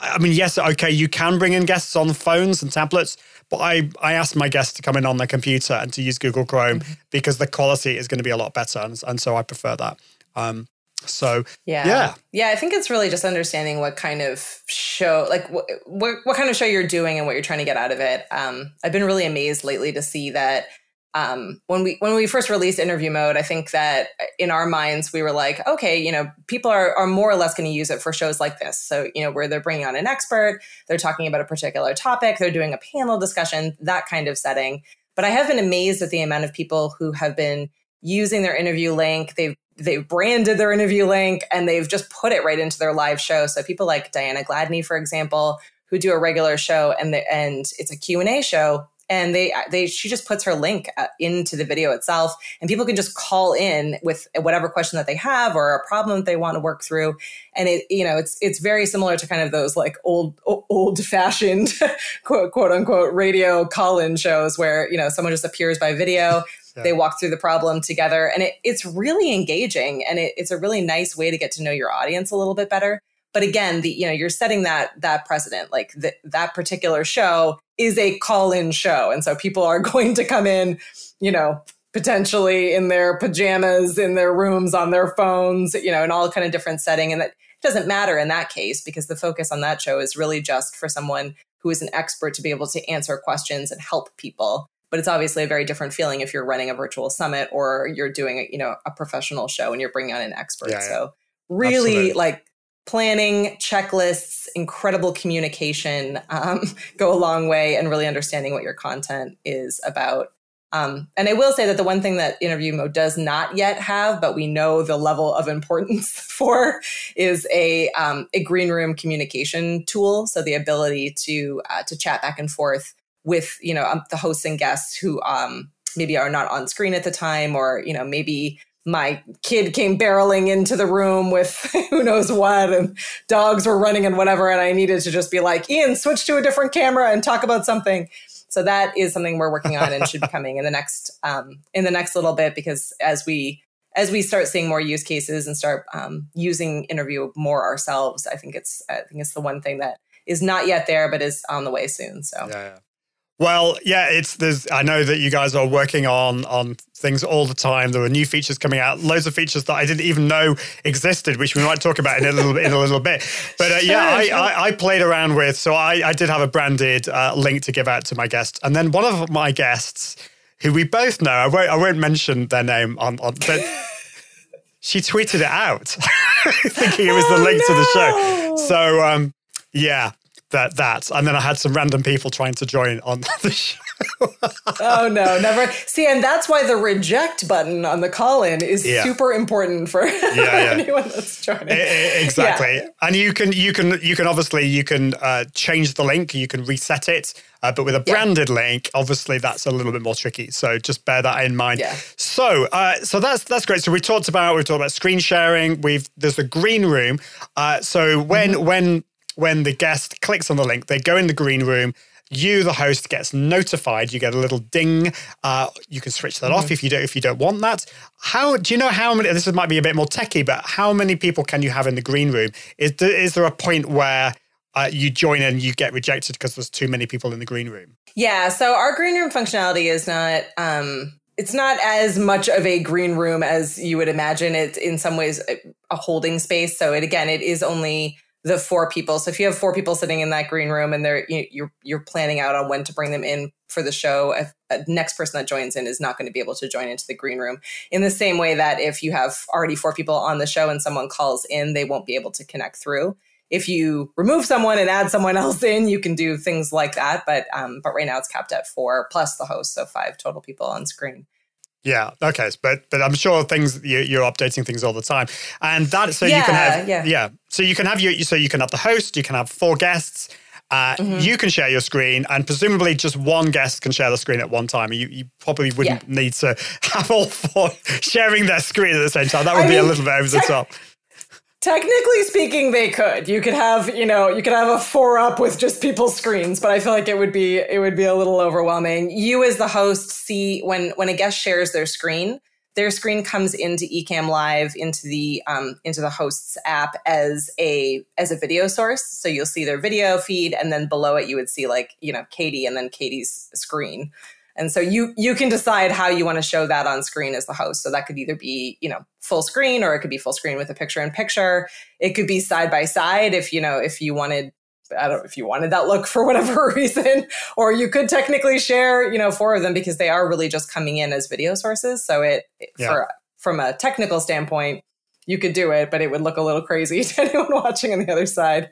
I mean, yes, okay, you can bring in guests on phones and tablets, but I, I asked my guests to come in on their computer and to use Google Chrome mm-hmm. because the quality is going to be a lot better. And, and so I prefer that. Um, so yeah, yeah, yeah. I think it's really just understanding what kind of show, like what, what, what kind of show you're doing and what you're trying to get out of it. Um, I've been really amazed lately to see that um, when we when we first released interview mode, I think that in our minds we were like, okay, you know, people are are more or less going to use it for shows like this. So you know, where they're bringing on an expert, they're talking about a particular topic, they're doing a panel discussion, that kind of setting. But I have been amazed at the amount of people who have been using their interview link. They've they've branded their interview link and they've just put it right into their live show. So people like Diana Gladney, for example, who do a regular show and the, and it's a Q&A show and they they she just puts her link uh, into the video itself and people can just call in with whatever question that they have or a problem that they want to work through and it you know it's it's very similar to kind of those like old old fashioned <laughs> quote quote unquote radio call-in shows where you know someone just appears by video <laughs> yeah. they walk through the problem together and it, it's really engaging and it, it's a really nice way to get to know your audience a little bit better but again the you know you're setting that that precedent like the, that particular show is a call-in show and so people are <laughs> going to come in you know potentially in their pajamas in their rooms on their phones you know in all kind of different setting and that doesn't matter in that case because the focus on that show is really just for someone who is an expert to be able to answer questions and help people but it's obviously a very different feeling if you're running a virtual summit or you're doing a, you know a professional show and you're bringing on an expert yeah, yeah. so really Absolutely. like planning, checklists, incredible communication um, <laughs> go a long way and really understanding what your content is about. Um, and I will say that the one thing that interview mode does not yet have, but we know the level of importance <laughs> for, is a um, a green room communication tool. So the ability to uh, to chat back and forth with you know um, the hosts and guests who um, maybe are not on screen at the time, or you know maybe my kid came barreling into the room with <laughs> who knows what and dogs were running and whatever and i needed to just be like ian switch to a different camera and talk about something so that is something we're working on and should be coming in the next um, in the next little bit because as we as we start seeing more use cases and start um, using interview more ourselves i think it's i think it's the one thing that is not yet there but is on the way soon so yeah, yeah. Well, yeah, it's there's. I know that you guys are working on on things all the time. There are new features coming out, loads of features that I didn't even know existed, which we might talk about in a little bit in a little bit. But uh, yeah, I, I, I, played around with. So I, I did have a branded uh, link to give out to my guests, and then one of my guests, who we both know, I won't I won't mention their name on on, but. <laughs> she tweeted it out, <laughs> thinking it was the link oh, no. to the show. So um, yeah, that that and then I had some random people trying to join on <laughs> the show. oh no, never. See, and that's why the reject button on the call-in is yeah. super important for <laughs> yeah, yeah. anyone that's joining. exactly. And you can you can you can obviously you can uh, change the link, you can reset it. Uh, but with a branded link, obviously that's a little bit more tricky. So just bear that in mind. Yeah. So uh, so that's that's great. So we talked about we talked about screen sharing. We've there's a green room. Uh, so when mm-hmm. when when the guest clicks on the link, they go in the green room. You, the host, gets notified. You get a little ding. Uh, you can switch that mm-hmm. off if you don't if you don't want that. How do you know how many? This might be a bit more techie, but how many people can you have in the green room? Is there, is there a point where uh, you join and you get rejected because there's too many people in the green room? Yeah. So our green room functionality is not. Um, it's not as much of a green room as you would imagine. It's in some ways a holding space. So it again, it is only the four people. So if you have four people sitting in that green room and they're you, you're you're planning out on when to bring them in for the show, a, a next person that joins in is not going to be able to join into the green room. In the same way that if you have already four people on the show and someone calls in, they won't be able to connect through. If you remove someone and add someone <laughs> else in, you can do things like that. But um, but right now it's capped at four plus the host, so five total people on screen. Yeah. Okay. But but I'm sure things you, are updating things all the time, and that so yeah, you can have yeah. yeah. So you can have your so you can have the host, you can have four guests. Uh, mm-hmm. You can share your screen, and presumably just one guest can share the screen at one time. You, you probably wouldn't yeah. need to <laughs> have all four sharing their screen at the same time. That would I be mean, a little bit over the top. Technically speaking, they could. You could have, you know, you could have a four up with just people's screens, but I feel like it would be it would be a little overwhelming. You as the host see when when a guest shares their screen, their screen comes into Ecamm Live into the um, into the host's app as a as a video source. So you'll see their video feed, and then below it you would see like you know Katie and then Katie's screen. And so you you can decide how you want to show that on screen as the host. So that could either be, you know, full screen or it could be full screen with a picture in picture. It could be side by side if, you know, if you wanted I don't know if you wanted that look <laughs> for whatever <laughs> reason, or you could technically share, you know, four of them because they are really just coming in as video sources. So it, yeah. for from a technical standpoint, you could do it, but it would look a little crazy <laughs> to anyone watching on the other side.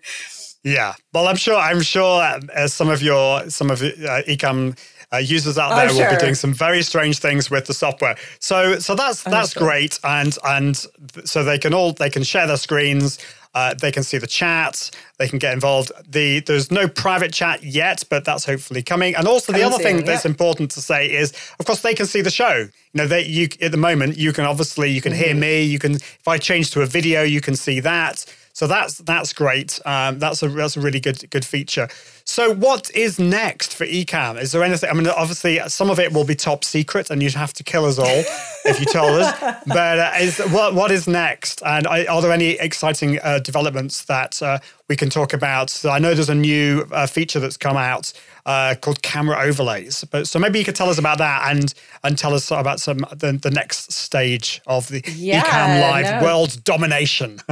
Yeah, well, I'm sure. I'm sure as some of your some of uh, Ecamm Uh, users out Oh, there will be doing some very strange things with the software. So so that's that's sure. great, and and so they can all they can share their screens. Uh, they can see the chat. They can get involved. The there's no private chat yet, but that's hopefully coming. And also the other thing that's important to say is, of course, they can see the show. You know, they you at the moment you can obviously you can Mm-hmm. hear me. You can if I change to a video, you can see that. So that's that's great. Um, that's a that's a really good good feature. So what is next for Ecamm? Is there anything? I mean, obviously some of it will be top secret, and you'd have to kill us all if you told us. <laughs> But uh, is what what is next? And I, are there any exciting uh, developments that uh, we can talk about? So I know there's a new uh, feature that's come out uh, called camera overlays. But so maybe you could tell us about that and and tell us about some the, the next stage of the Yeah, Ecamm Live no. world domination. <laughs>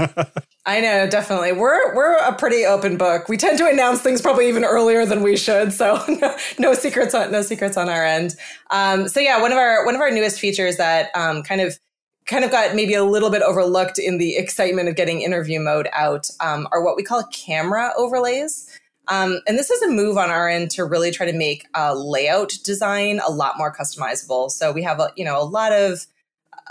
I know, definitely. We're we're a pretty open book. We tend to announce things probably even earlier than we should. So <laughs> no, no secrets on no secrets on our end. Um, so yeah, one of our one of our newest features that um, kind of kind of got maybe a little bit overlooked in the excitement of getting interview mode out um, are what we call camera overlays. Um, and this is a move on our end to really try to make uh, layout design a lot more customizable. So we have a you know a lot of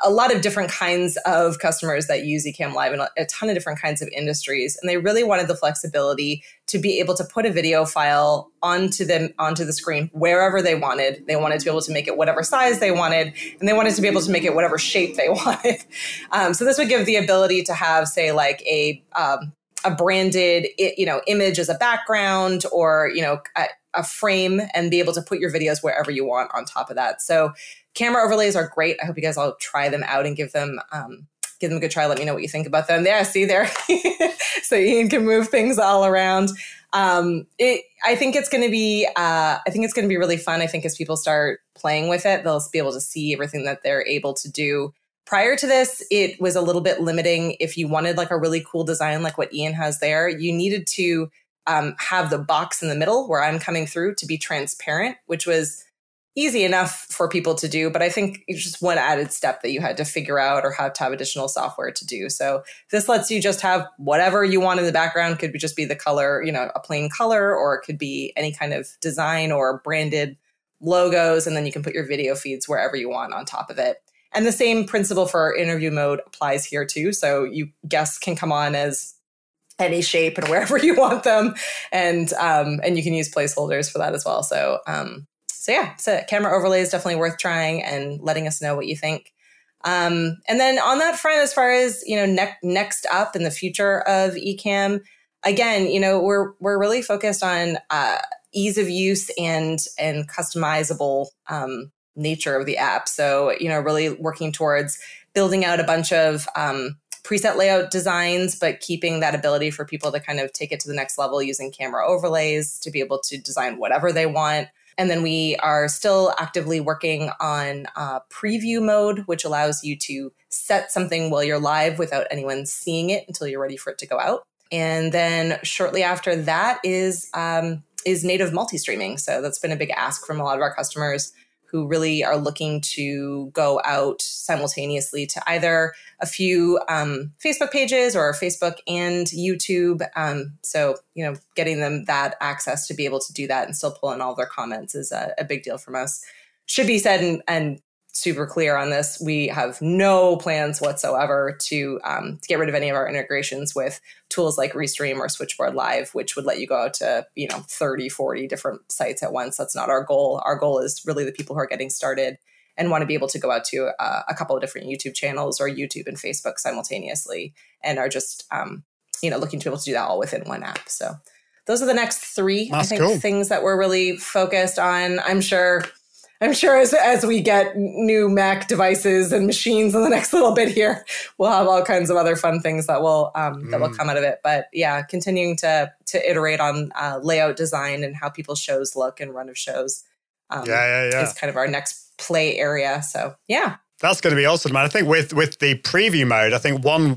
a lot of different kinds of customers that use Ecamm Live in a, ton of different kinds of industries, and they really wanted the flexibility to be able to put a video file onto them onto the screen wherever they wanted. They wanted to be able to make it whatever size they wanted, and they wanted to be able to make it whatever shape they <laughs> wanted. Um, so this would give the ability to have, say, like a um, a branded you know image as a background, or you know a, frame, and be able to put your videos wherever you want on top of that. So camera overlays are great. I hope you guys all try them out and give them um, give them a good try. Let me know what you think about them. Yeah, see there, <laughs> so Ian can move things all around. Um, it, I think it's going to be. Uh, I think it's going to be really fun. I think as people start playing with it, they'll be able to see everything that they're able to do. Prior to this, it was a little bit limiting. If you wanted like a really cool design, like what Ian has there, you needed to um, have the box in the middle where I'm coming through to be transparent, which was easy enough for people to do, but I think it's just one added step that you had to figure out or have to have additional software to do. So this lets you just have whatever you want in the background. Could just be the color, you know, a plain color, or it could be any kind of design or branded logos, and then you can put your video feeds wherever you want on top of it. And the same principle for interview mode applies here too. So you guests can come on as any shape and wherever <laughs> you want them, and um, and you can use placeholders for that as well. So um, so yeah, so camera overlay is definitely worth trying and letting us know what you think. Um, and then on that front, as far as you know, ne- next up in the future of Ecamm, again, you know, we're we're really focused on uh, ease of use and and customizable um, nature of the app. So you know, really working towards building out a bunch of um, preset layout designs, but keeping that ability for people to kind of take it to the next level using camera overlays to be able to design whatever they want. And then we are still actively working on uh, preview mode, which allows you to set something while you're live without anyone seeing it until you're ready for it to go out. And then shortly after that is um, is native multi-streaming. So that's been a big ask from a lot of our customers who really are looking to go out simultaneously to either a few um, Facebook pages or Facebook and YouTube. Um, so, you know, getting them that access to be able to do that and still pull in all their comments is a, a big deal from us. Should be said and, and super clear on this. We have no plans whatsoever to, um, to get rid of any of our integrations with tools like Restream or Switchboard Live, which would let you go out to, you know, 30, 40 different sites at once. That's not our goal. Our goal is really the people who are getting started and want to be able to go out to uh, a couple of different YouTube channels or YouTube and Facebook simultaneously and are just, um, you know, looking to be able to do that all within one app. So those are the next three, That's I think, cool. things that we're really focused on. I'm sure I'm sure as, as we get new Mac devices and machines in the <laughs> next little bit here, we'll have all kinds of other fun things that will um, that will come out of it. But yeah, continuing to to iterate on uh, layout design and how people's shows look and run of shows. Um, Yeah, yeah, yeah. Is kind of our next play area. So yeah, That's going to be awesome, man. I think with with the preview mode, I think one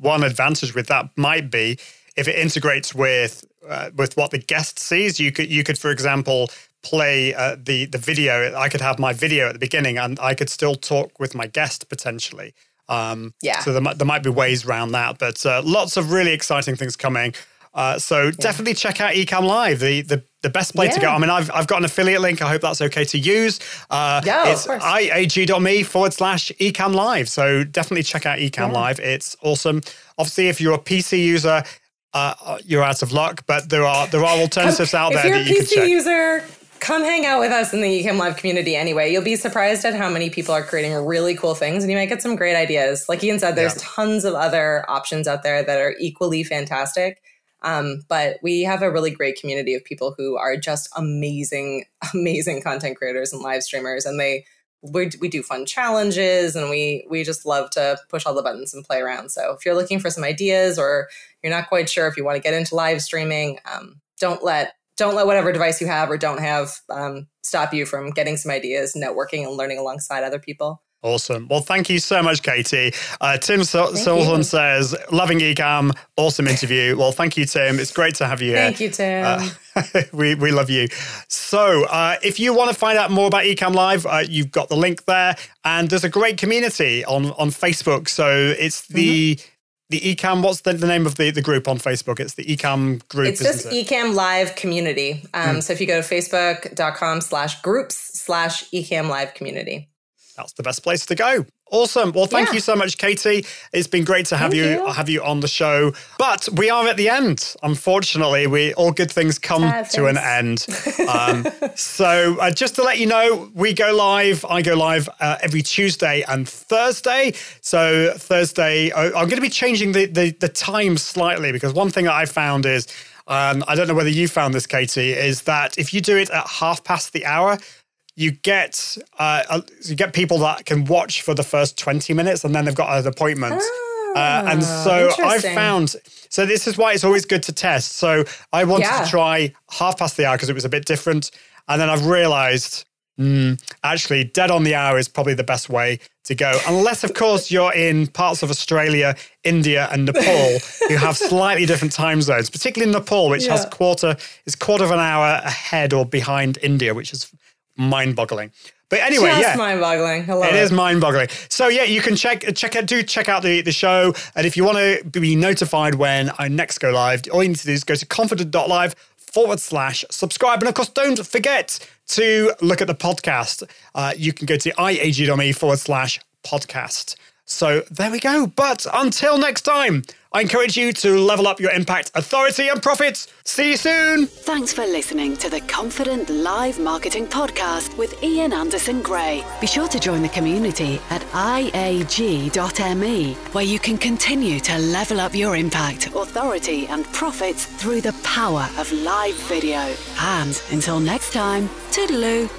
one advantage with that might be if it integrates with uh, with what the guest sees. You could you could, for example, play uh, the the video. I could have my video at the beginning, and I could still talk with my guest potentially. Um, Yeah. So there might, there might be ways around that, but uh, lots of really exciting things coming. Uh, so definitely check out Ecamm Live, the the, the best place to go. I mean, I've, I've got an affiliate link. I hope that's okay to use. Uh, Yeah, it's iag.me forward slash Ecamm Live. So definitely check out Ecamm Live. It's awesome. Obviously, if you're a PC user, uh, you're out of luck, but there are there are <laughs> alternatives out if there you're a that you can PC user, come hang out with us in the Ecamm Live community anyway. You'll be surprised at how many people are creating really cool things and you might get some great ideas. Like Ian said, there's Yeah. tons of other options out there that are equally fantastic. Um, but we have a really great community of people who are just amazing, <laughs> amazing content creators and live streamers. And they, we, we do fun challenges and we, we just love to push all the buttons and play around. So if you're looking for some ideas or you're not quite sure if you want to get into live streaming, um, don't let don't let whatever device you have or don't have um, stop you from getting some ideas, networking, and learning alongside other people. Awesome. Well, thank you so much, Katie. Uh, Tim Sul- Thank Sullivan you. says, loving Ecamm, awesome interview. Well, thank you, Tim. It's great to have you here. Thank you, Tim. Uh, <laughs> we, we love you. So, uh, if you want to find out more about Ecamm Live, uh, you've got the link there, and there's a great community on on Facebook. So it's the Mm-hmm. The Ecamm. What's the, the name of the, the group on Facebook? It's the Ecamm group. it's just it? Ecamm Live Community. Um, So if you go to facebook.com slash groups slash Ecamm Live Community. That's the best place to go. Awesome. Well, thank Yeah. you so much, Katie. It's been great to have Thank you, you. have you on the show. But we are at the end. Unfortunately, we all good things come to an end. <laughs> Um, so uh, just to let you know, we go live. I go live uh, every Tuesday and Thursday. So Thursday, I- I'm going to be changing the, the the time slightly because one thing that I found is. Um, I don't know whether you found this, Katie, is that if you do it at half past the hour, you get uh, you get people that can watch for the first 20 minutes and then they've got an appointment. Oh, uh, and so I Ah, found so this is why it's always good to test. So I wanted Yeah. to try half past the hour because it was a bit different. And then I've realized mm, actually dead on the hour is probably the best way to go. Unless, of course, you're in parts of Australia, India, and Nepal who have <laughs> slightly different time zones, particularly Nepal, which has quarter is quarter of an hour ahead or behind India, which is mind-boggling. But anyway, Just yeah. mind-boggling. I It it. is mind-boggling. So yeah, you can check check out do check out the, the show. And if you want to be notified when I next go live, all you need to do is go to confident.live forward slash subscribe. And of course, don't forget to look at the podcast. Uh, you can go to iag.me forward slash podcast. So there we go. But until next time, I encourage you to level up your impact, authority, and profits. See you soon. Thanks for listening to the Confident Live Marketing Podcast with Ian Anderson Gray. Be sure to join the community at iag.me, where you can continue to level up your impact, authority, and profits through the power of live video. And until next time, toodaloo.